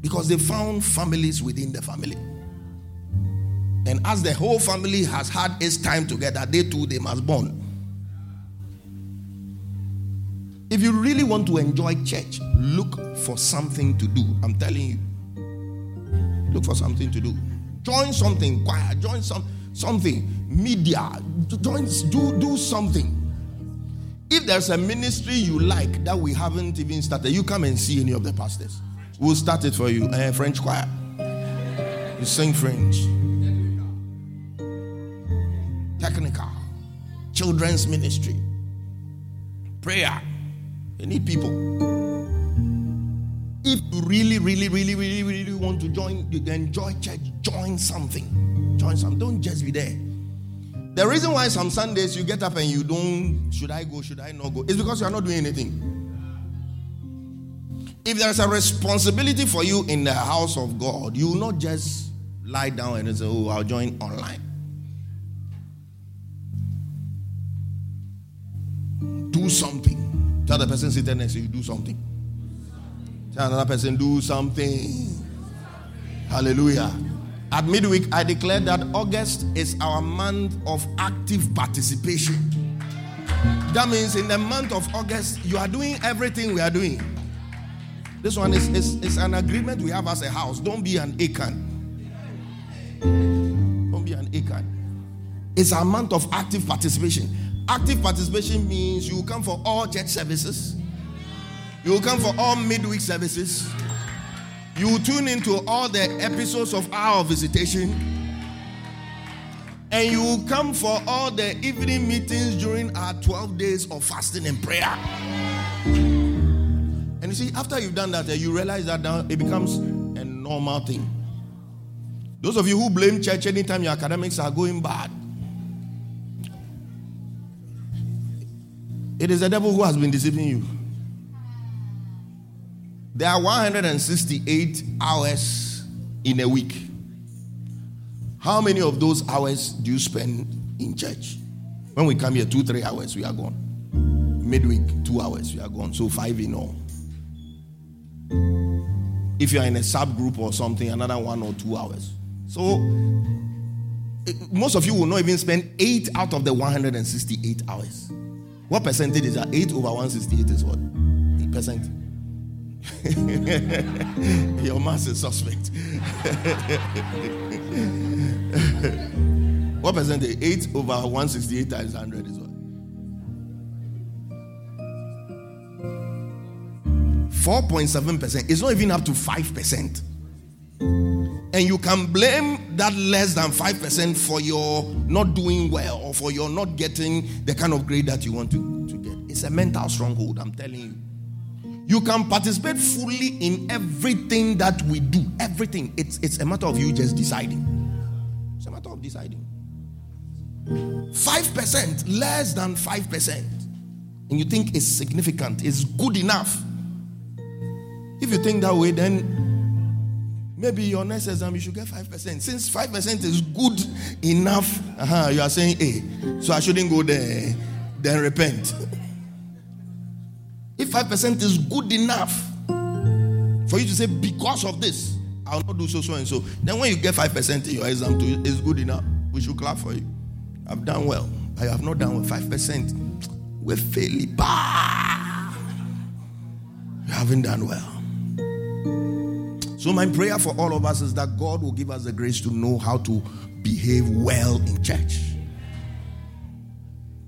Because they found families within the family. And as the whole family has had its time together, they too they must bond. If you really want to enjoy church, look for something to do. I'm telling you. Look for something to do. Join something, choir, join some something, media, join do do something. If there's a ministry you like that we haven't even started, you come and see any of the pastors. We'll start it for you. Uh, French choir. You sing French. Technical. Children's ministry. Prayer. You need people. If you really, really, really, really, really want to join, you enjoy church, join something. Join something. Don't just be there. The reason why some Sundays you get up and you don't, should I go, should I not go, is because you are not doing anything. If there's a responsibility for you in the house of God, you will not just lie down and say, Oh, I'll join online. Do something. Tell the person sitting next to you, do something. Tell another person, do something. Hallelujah. At midweek, I declared that August is our month of active participation. That means in the month of August, you are doing everything we are doing. This one is, is, is an agreement we have as a house. Don't be an Achan. Don't be an Achan. It's a month of active participation. Active participation means you come for all church services, you come for all midweek services, you tune into all the episodes of our visitation, and you come for all the evening meetings during our 12 days of fasting and prayer. You see, after you've done that, eh, you realize that now it becomes a normal thing. Those of you who blame church anytime your academics are going bad, it is the devil who has been deceiving you. There are 168 hours in a week. How many of those hours do you spend in church? When we come here, two, three hours, we are gone. Midweek, two hours, we are gone. So five in all. If you are in a subgroup or something, another one or two hours. So most of you will not even spend eight out of the 168 hours. What percentage is that? Eight over 168 is what? Eight percent. Your mass is suspect. what percentage? Eight over 168 times 100 is what? 4.7%. It's not even up to 5%. And you can blame that less than 5% for your not doing well or for your not getting the kind of grade that you want to, to get. It's a mental stronghold, I'm telling you. You can participate fully in everything that we do. Everything. It's, it's a matter of you just deciding. It's a matter of deciding. 5%, less than 5%. And you think it's significant, it's good enough. If you think that way, then maybe your next exam you should get 5%. Since 5% is good enough, uh-huh, you are saying, hey, so I shouldn't go there, then repent. If 5% is good enough for you to say, because of this, I'll not do so, so, and so, then when you get 5% in your exam, too, it's good enough. We should clap for you. I've done well. I have not done well. 5%. We're fairly bad. You haven't done well. So, my prayer for all of us is that God will give us the grace to know how to behave well in church.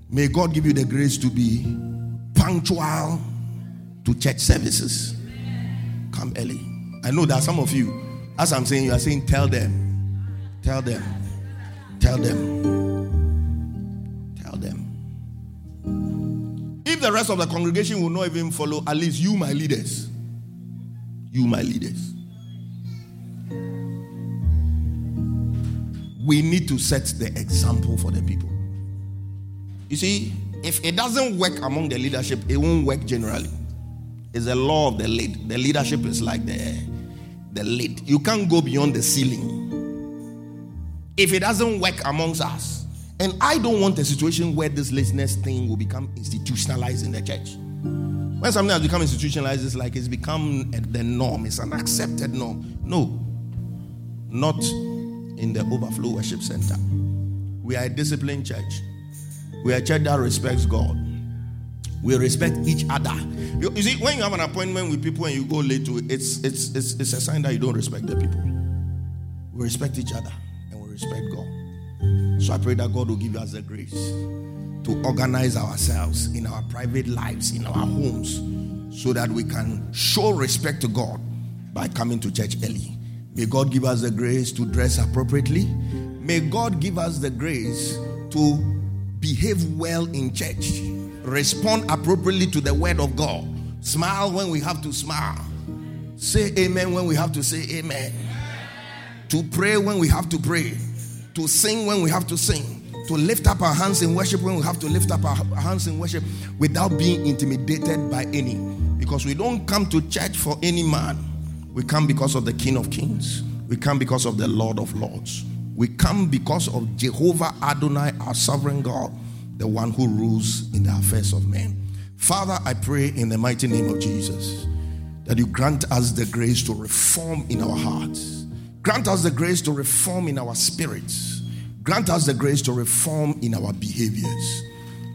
May God give you the grace to be punctual to church services. Come early. I know that some of you, as I'm saying, you are saying, tell them, tell them, tell them, tell them. If the rest of the congregation will not even follow, at least you, my leaders, you, my leaders. We need to set the example for the people. You see, if it doesn't work among the leadership, it won't work generally. It's the law of the lid. The leadership is like the, the lid. You can't go beyond the ceiling. If it doesn't work amongst us, and I don't want a situation where this laziness thing will become institutionalized in the church. When something has become institutionalized, it's like it's become the norm, it's an accepted norm. No, not in the overflow worship center. We are a disciplined church. We are a church that respects God. We respect each other. You, you see, when you have an appointment with people and you go late to it, it's, it's, it's, it's a sign that you don't respect the people. We respect each other and we respect God. So I pray that God will give us the grace to organize ourselves in our private lives, in our homes, so that we can show respect to God by coming to church early. May God give us the grace to dress appropriately. May God give us the grace to behave well in church, respond appropriately to the word of God, smile when we have to smile, say amen when we have to say amen, to pray when we have to pray, to sing when we have to sing, to lift up our hands in worship when we have to lift up our hands in worship without being intimidated by any. Because we don't come to church for any man, we come because of the King of Kings, we come because of the Lord of Lords. We come because of Jehovah Adonai, our sovereign God, the one who rules in the affairs of men. Father, I pray in the mighty name of Jesus that you grant us the grace to reform in our hearts. Grant us the grace to reform in our spirits. Grant us the grace to reform in our behaviors.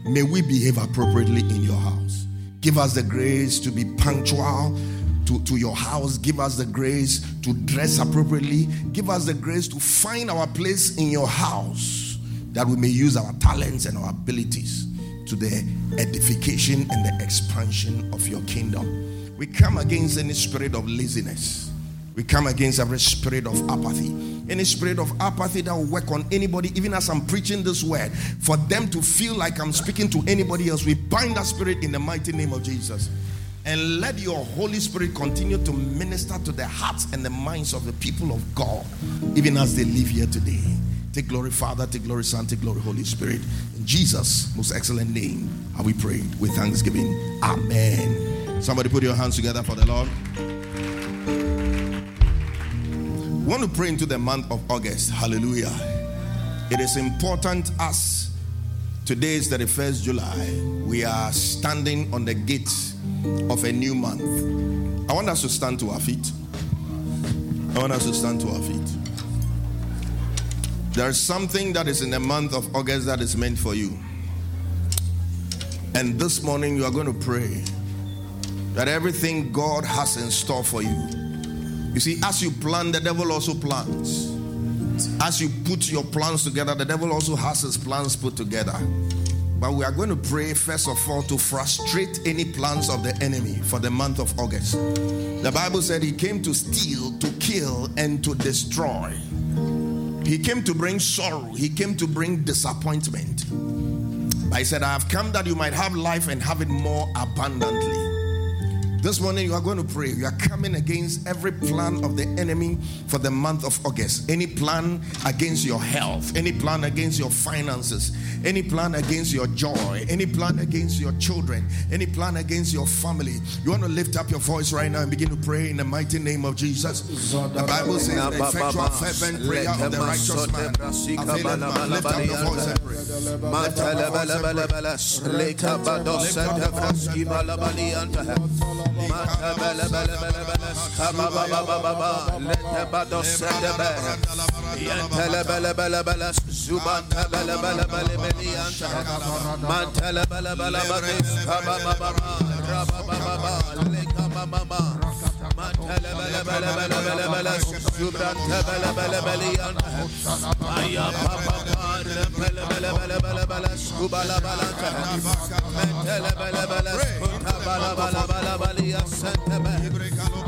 May we behave appropriately in your house. Give us the grace to be punctual to, to your house. Give us the grace to dress appropriately. Give us the grace to find our place in your house that we may use our talents and our abilities to the edification and the expansion of your kingdom. We come against any spirit of laziness. We come against every spirit of apathy. Any spirit of apathy that will work on anybody, even as I'm preaching this word, for them to feel like I'm speaking to anybody else. We bind that spirit in the mighty name of Jesus. And let your Holy Spirit continue to minister to the hearts and the minds of the people of God, even as they live here today. Take glory, Father, take glory, Son, take glory, Holy Spirit. In Jesus' most excellent name, have we prayed with thanksgiving. Amen. Somebody put your hands together for the Lord. We want to pray into the month of August. Hallelujah. It is important as today is the 1st July. We are standing on the gates of a new month. I want us to stand to our feet. I want us to stand to our feet. There's something that is in the month of August that is meant for you. And this morning you are going to pray that everything God has in store for you. You see, as you plan, the devil also plans. As you put your plans together, the devil also has his plans put together. But we are going to pray, first of all, to frustrate any plans of the enemy for the month of August. The Bible said he came to steal, to kill, and to destroy. He came to bring sorrow, he came to bring disappointment. But he said, I have come that you might have life and have it more abundantly. This morning, you are going to pray. You are coming against every plan of the enemy for the month of August. Any plan against your health, any plan against your finances, any plan against your joy, any plan against your children, any plan against your family. You want to lift up your voice right now and begin to pray in the mighty name of Jesus. The Bible says, the effectual, fervent prayer of the righteous man much. Lift up your voice and pray. Lift up your voice and pray bele bele mantele bele bele bele bele bala bala bala bali asante ba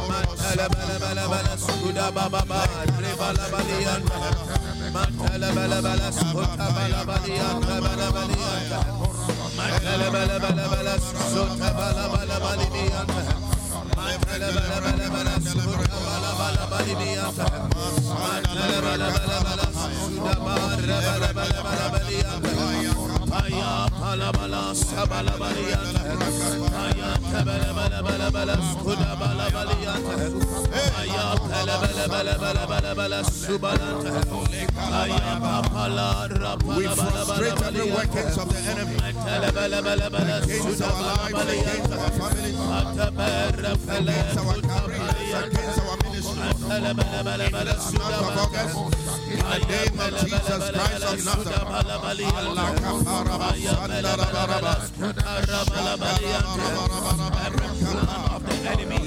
mantele bala bala bala suda baba Bala bala bali mantele bala bala suda bala bala bala bala bala bala bala mantele bala bala bala suda bala bala mantele bala bala bala suda bala bala bala bali we frustrate every workings of the enemy against our against our against our careers, against our ministry. In this month of August, in the name of Jesus Christ of Nazareth, the enemy,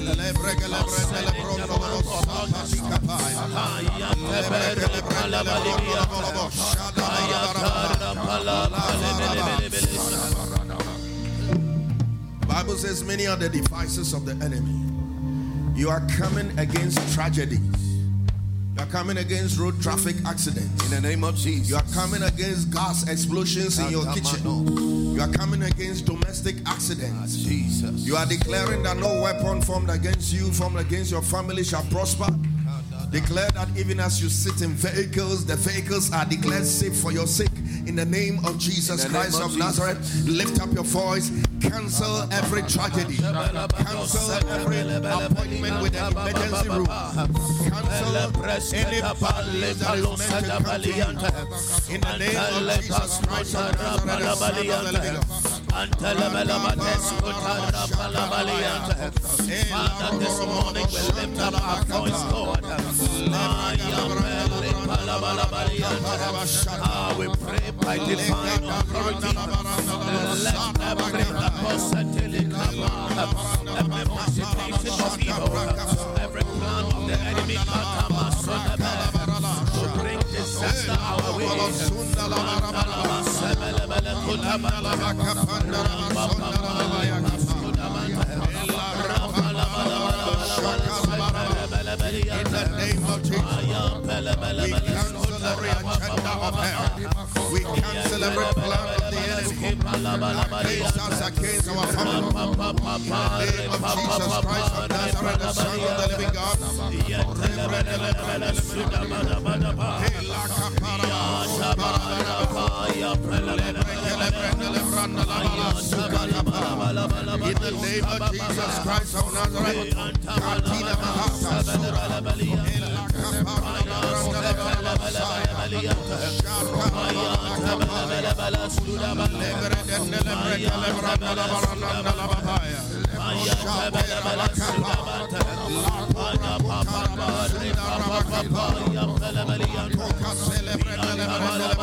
Bible says many are the devices of the enemy. You are coming against tragedies. You are coming against road traffic accidents. In the name of Jesus. You are coming against gas explosions in your kitchen. You are coming against domestic accidents. Ah, Jesus. You are declaring that no weapon formed against you, formed against your family shall prosper. Ah, Declare that even as you sit in vehicles, the vehicles are declared safe for your sake. In the name of Jesus name Christ of of Jesus. Nazareth, lift up your voice. Cancel every tragedy. Cancel every appointment with an emergency room. Cancel any bad news that is meant to come to you. In the name of Jesus Christ of Nazareth, the Son of the living God. Father, this morning we lift up our voice, Lord. Ah, we pray by divine authority. Let every apostle every of every plan of the enemy to bring disaster our way. In the name of Jesus. We cancel every agenda of hell. We cancel every plan of the enemy against us, against our family. In the name of Jesus Christ of Nazareth, the Son of the living God. In the name of Jesus Christ of Nazareth, Katina Mahata Sura,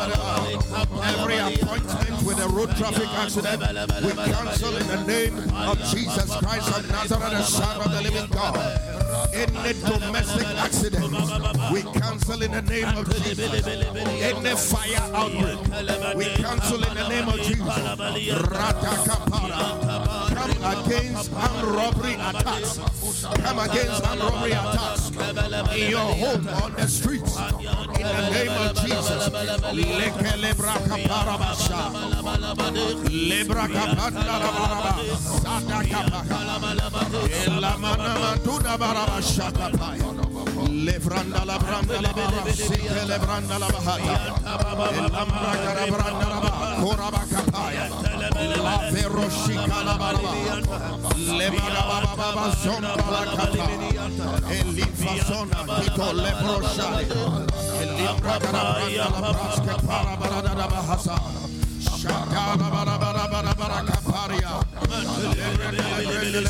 Every appointment with a road traffic accident, we cancel in the name of Jesus Christ of Nazareth, the Son of the living God. Any domestic accident, we cancel in the name of Jesus. Any fire outbreak, we cancel in the name of Jesus. Ratakapara. Come against armed robbery attacks. Come against armed robbery attacks. In your home on the streets. In the name of Jesus. La branda la la branda la para barada da bahasa. Shaka la bara bara bara bara kaparia. Lebre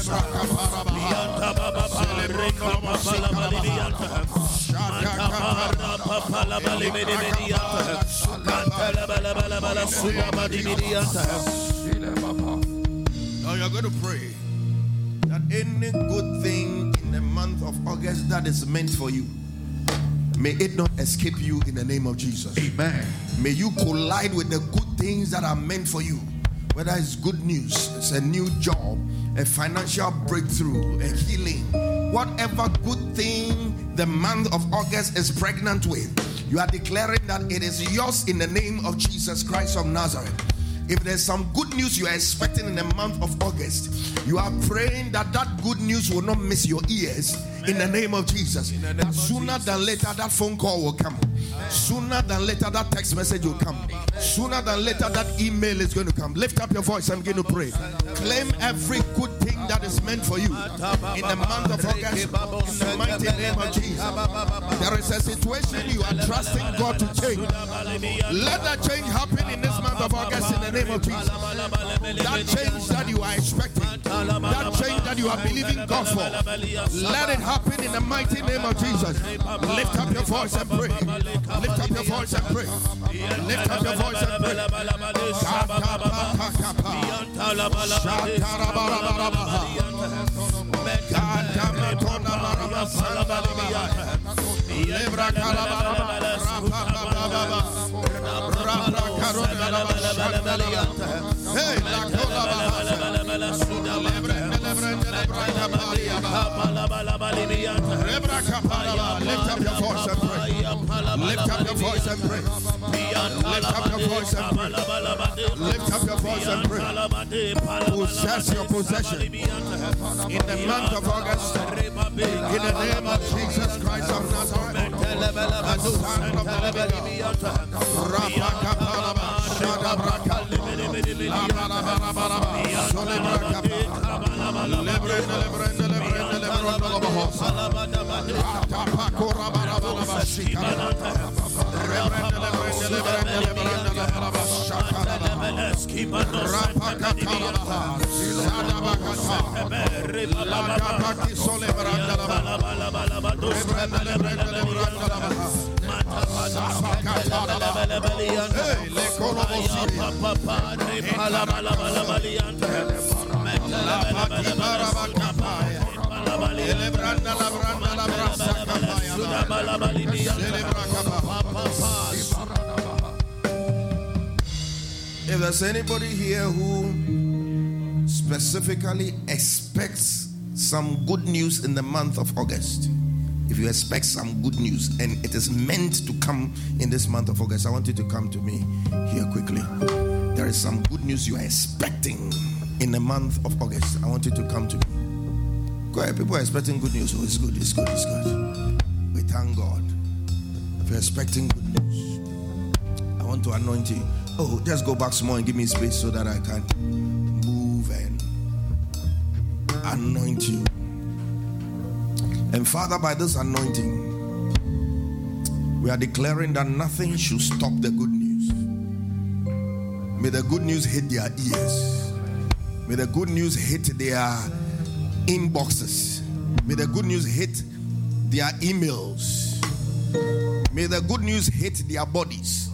Now you're going to pray that any good thing in the month of August that is meant for you, may it not escape you in the name of Jesus. Amen. May you collide with the good things that are meant for you. Whether it's good news, it's a new job, a financial breakthrough, a healing, whatever good thing the month of August is pregnant with, you are declaring that it is yours in the name of Jesus Christ of Nazareth. If there's some good news you are expecting in the month of August, you are praying that that good news will not miss your ears in the name of Jesus. That sooner than later, that phone call will come. Sooner than later, that text message will come. Sooner than later, that email is going to come. Lift up your voice I'm going to pray. Claim every good that is meant for you in the month of August in the mighty name of Jesus. There is a situation you are trusting God to change. Let that change happen in this month of August in the name of Jesus. That change that you are expecting, that change that you are believing God for, let it happen in the mighty name of Jesus. Lift up your voice and pray. Lift up your voice and pray. Lift up your voice and pray. Hey. Rebrakapalaba. Lift up your voice and pray. Lift up your voice and pray. Lift up your voice and pray. Lift up your voice and pray. Possess your possession in the month of August. In the name of Jesus Christ of Nazareth. Son of the living God. Rapakapalaba, Shadabraka, Labarabaraba, Solebrakapa, Lebrende, Lebrende, Lebrende, Lebrondo, If there's anybody here who specifically expects some good news in the month of August, if you expect some good news and it is meant to come in this month of August, I want you to come to me here quickly. There is some good news you are expecting in the month of August. I want you to come to me. Go ahead, people are expecting good news. Oh, it's good, it's good, it's good. We thank God. If you're expecting good news, I want to anoint you. Oh, just go back some more and give me space so that I can move and anoint you. And Father, by this anointing, we are declaring that nothing should stop the good news. May the good news hit their ears. May the good news hit their inboxes. May the good news hit their emails. May the good news hit their bodies.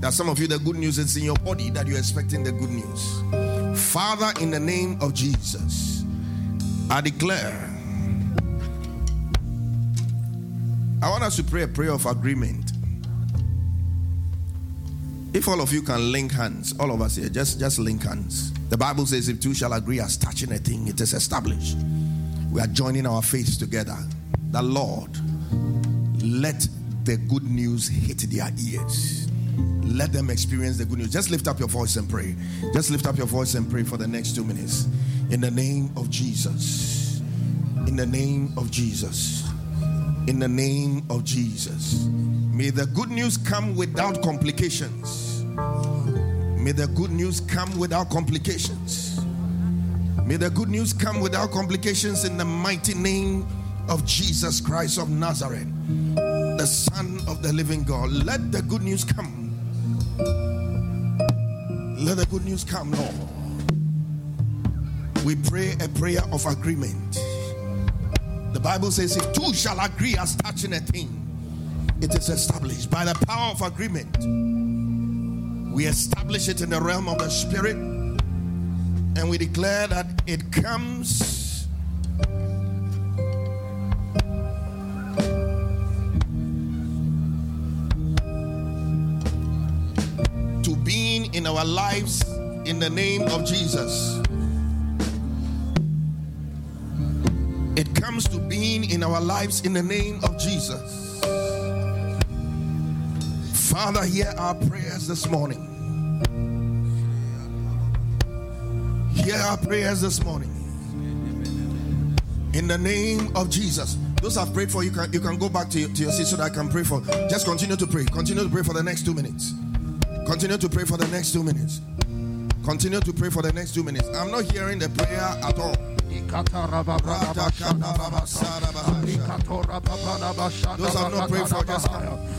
That some of you, the good news is in your body that you're expecting the good news. Father, in the name of Jesus, I declare I want us to pray a prayer of agreement. If all of you can link hands, all of us here, just, just link hands. The Bible says, if two shall agree as touching a thing, it is established. We are joining our faiths together. The Lord, let the good news hit their ears. Let them experience the good news. Just lift up your voice and pray. Just lift up your voice and pray for the next two minutes. In the name of Jesus. In the name of Jesus. In the name of Jesus. May the good news come without complications. May the good news come without complications. May the good news come without complications in the mighty name of Jesus Christ of Nazareth, the Son of the living God. Let the good news come. Let the good news come, Lord. We pray a prayer of agreement. The Bible says, if two shall agree as touching a thing, it is established by the power of agreement. We establish it in the realm of the spirit and we declare that it comes to being in our lives in the name of Jesus. It comes to being in our lives in the name of Jesus. Father, hear our prayers this morning. Hear our prayers this morning. In the name of Jesus. Those I've prayed for, you can you can go back to your, to your seat so that I can pray for. Just continue to pray. Continue to pray for the next two minutes. Continue to pray for the next two minutes. Continue to pray for the next two minutes. I'm not hearing the prayer at all. Those I've not prayed for, just come.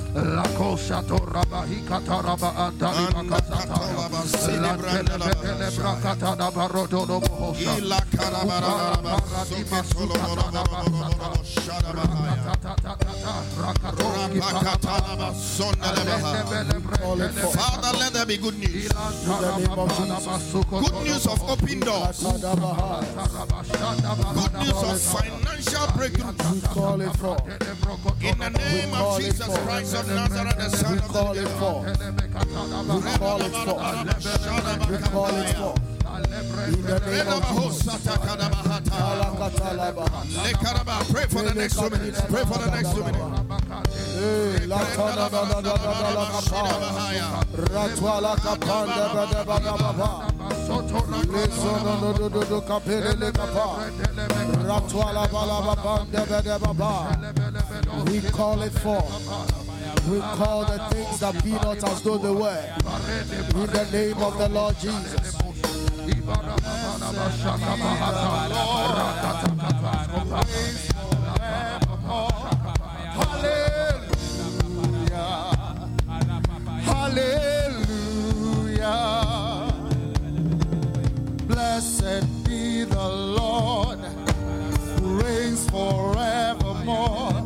Ila karabarabara, soke toloboroboroborobo, shadabahaya. Rapakatalaba, sondelebaha. Father, let there be good news. Good news of open doors. Good news of financial breakthrough. In the name of Jesus Christ of Nazareth, the Son of the living God. We call it forth. We call it forth. In the name of Jesus. Pray for the next two minutes. Pray for the next two minutes. Eh, Lesono no do do do kapele le. Ratwala. We call it forth. We call the things that be not as though they were. In the name of the Lord Jesus. Blessed be the Lord who reigns forevermore.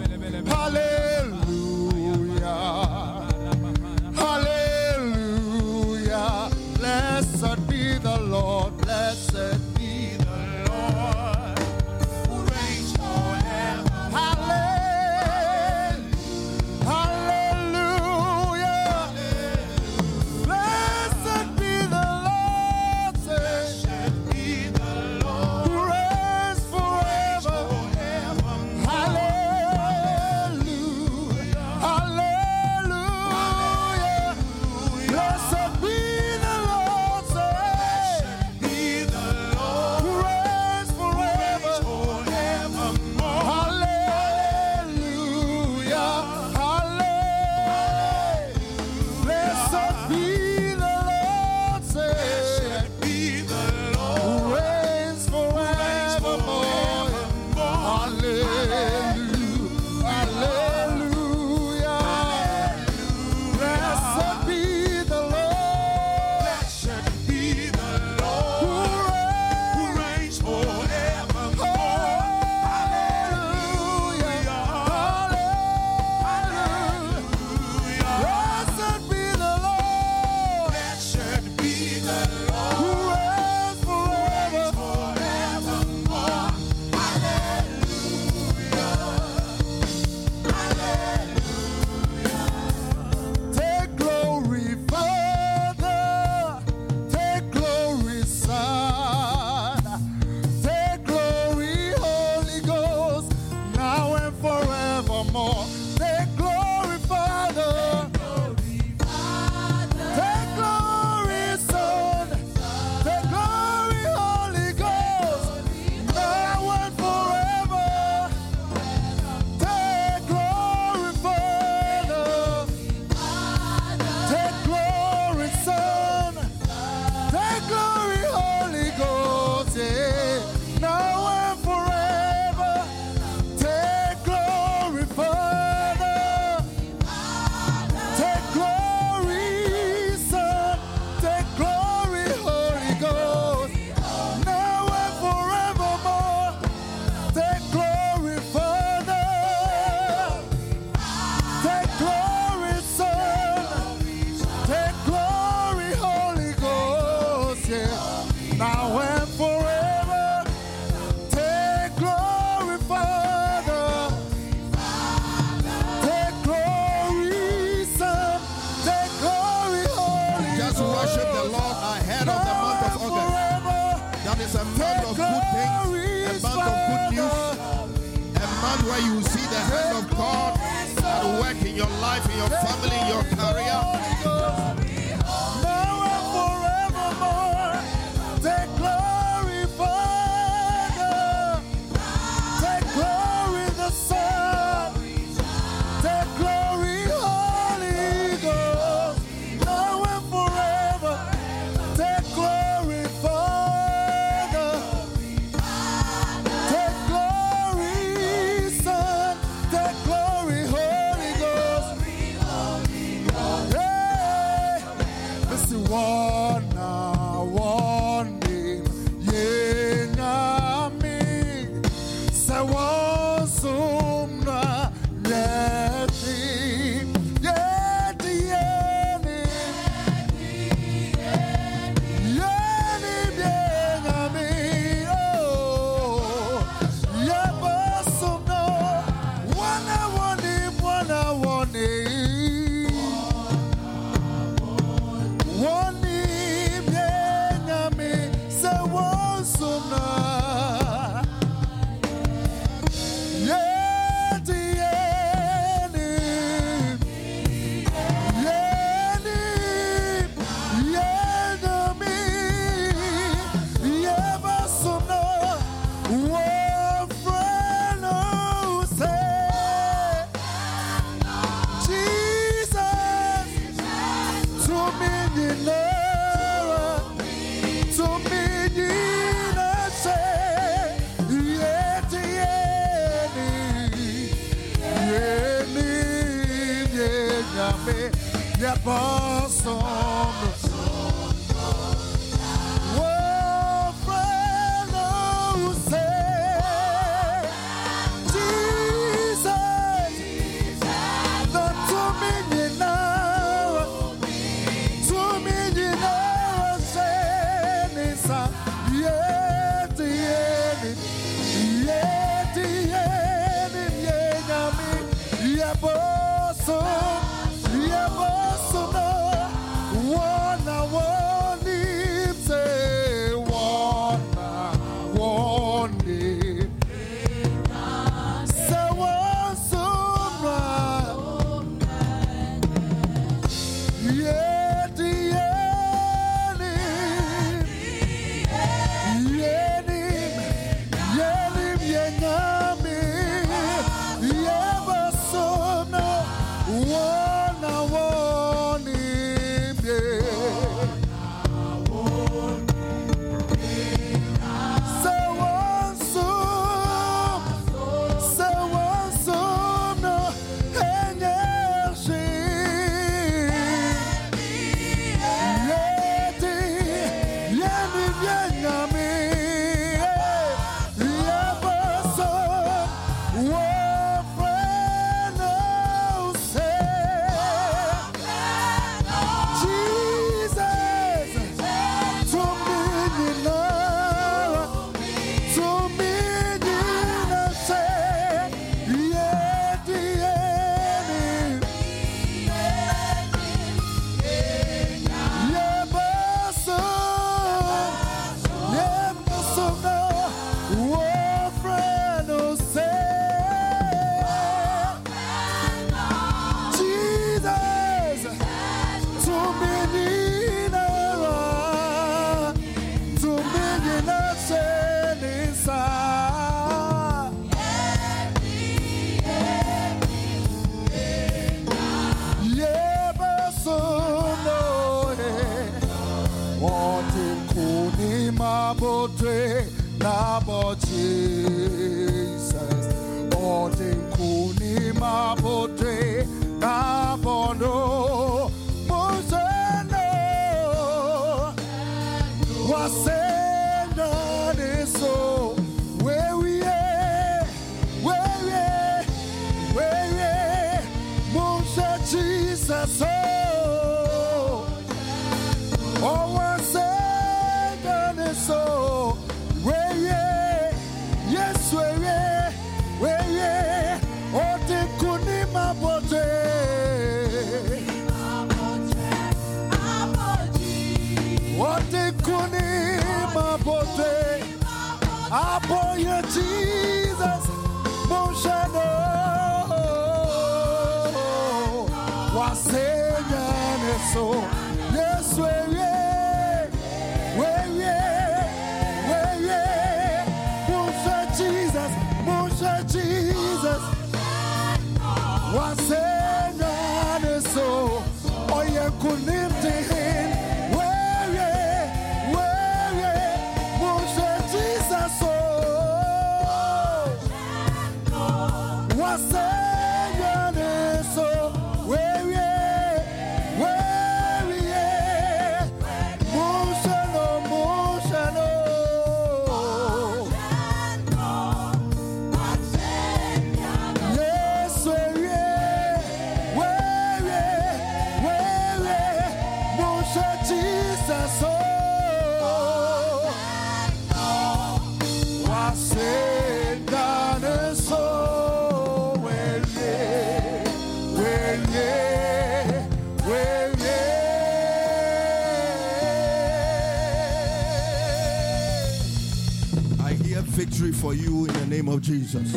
Victory for you in the name of Jesus.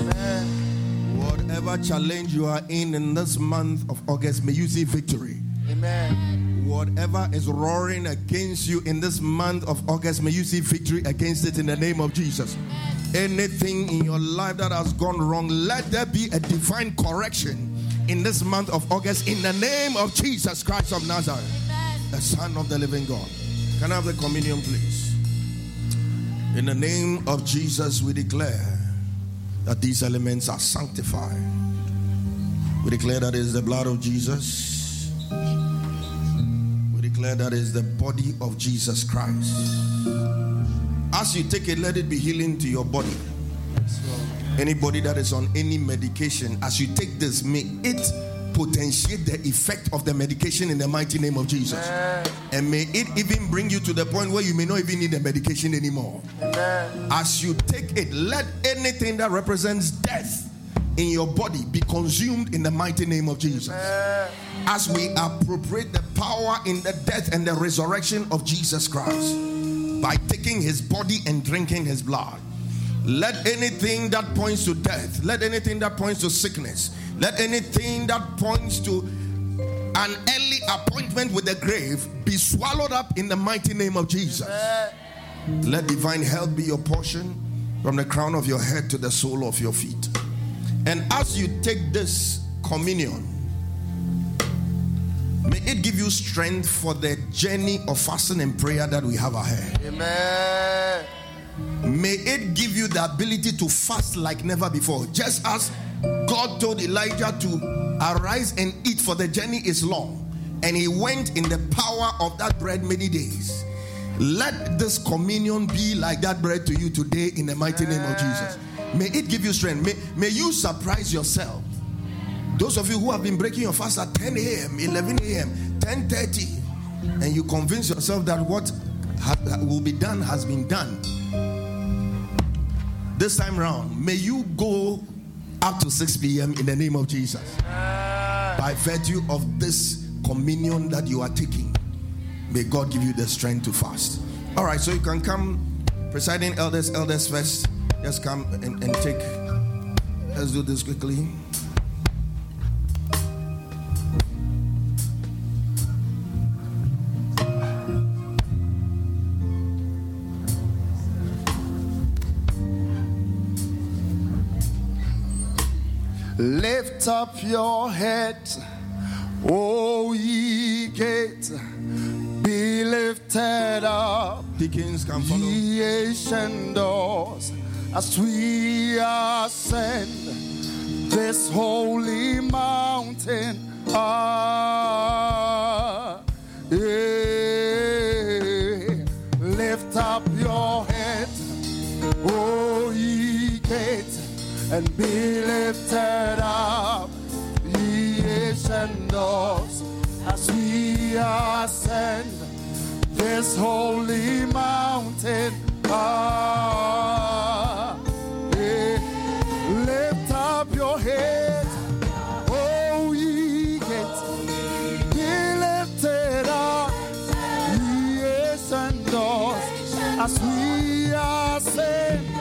Whatever challenge you are in in this month of August, may you see victory. Amen. Whatever is roaring against you in this month of August, may you see victory against it in the name of Jesus. Anything in your life that has gone wrong, let there be a divine correction in this month of August in the name of Jesus Christ of Nazareth, the Son of the living God. Can I have the communion, please? In the name of Jesus, we declare that these elements are sanctified. We declare that it is the blood of Jesus. We declare that it is the body of Jesus Christ. As you take it, let it be healing to your body. Anybody that is on any medication, as you take this, may it potentiate the effect of the medication in the mighty name of Jesus. And may it even bring you to the point where you may not even need the medication anymore. As you take it, let anything that represents death in your body be consumed in the mighty name of Jesus. As we appropriate the power in the death and the resurrection of Jesus Christ by taking his body and drinking his blood. Let anything that points to death, let anything that points to sickness, let anything that points to an early appointment with the grave be swallowed up in the mighty name of Jesus. Let divine health be your portion from the crown of your head to the sole of your feet. And as you take this communion, may it give you strength for the journey of fasting and prayer that we have ahead. Amen. May it give you the ability to fast like never before. Just as God told Elijah to arise and eat, for the journey is long. And he went in the power of that bread many days. Let this communion be like that bread to you today in the mighty name of Jesus. May it give you strength. May, may you surprise yourself. Those of you who have been breaking your fast at 10 a.m., 11 a.m., 10:30, and you convince yourself that what ha- will be done has been done. This time round, may you go up to 6 p.m. in the name of Jesus. By virtue of this communion that you are taking, may God give you the strength to fast. All right, so you can come, presiding elders, elders first. Just come and, and take. Let's do this quickly. Lift up your head, O ye gates, be lifted up, Deacons can follow. ye ancient doors, as we ascend this holy mountain. Ah, yeah. And be lifted up, ye ancient doors, as we ascend this holy mountain. Ah, eh. lift up your head, oh ye gates, be lifted up, ye ancient doors, as we ascend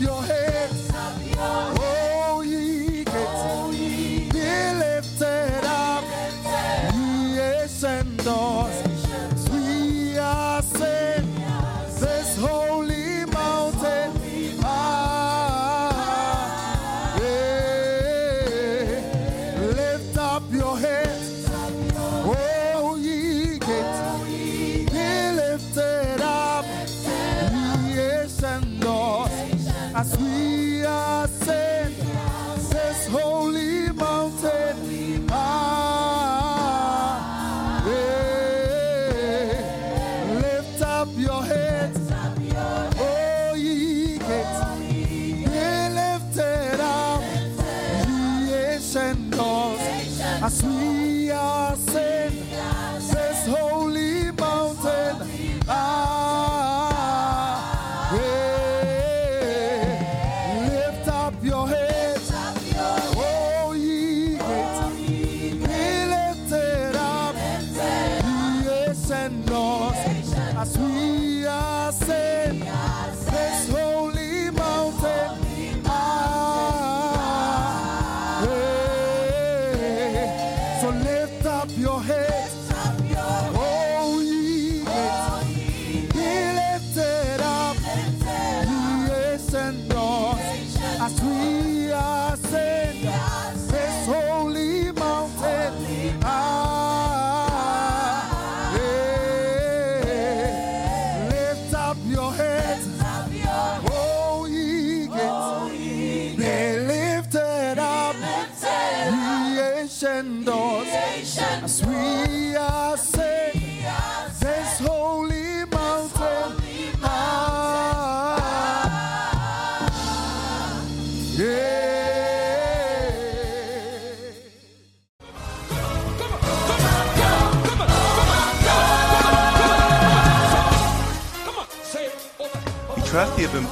your head.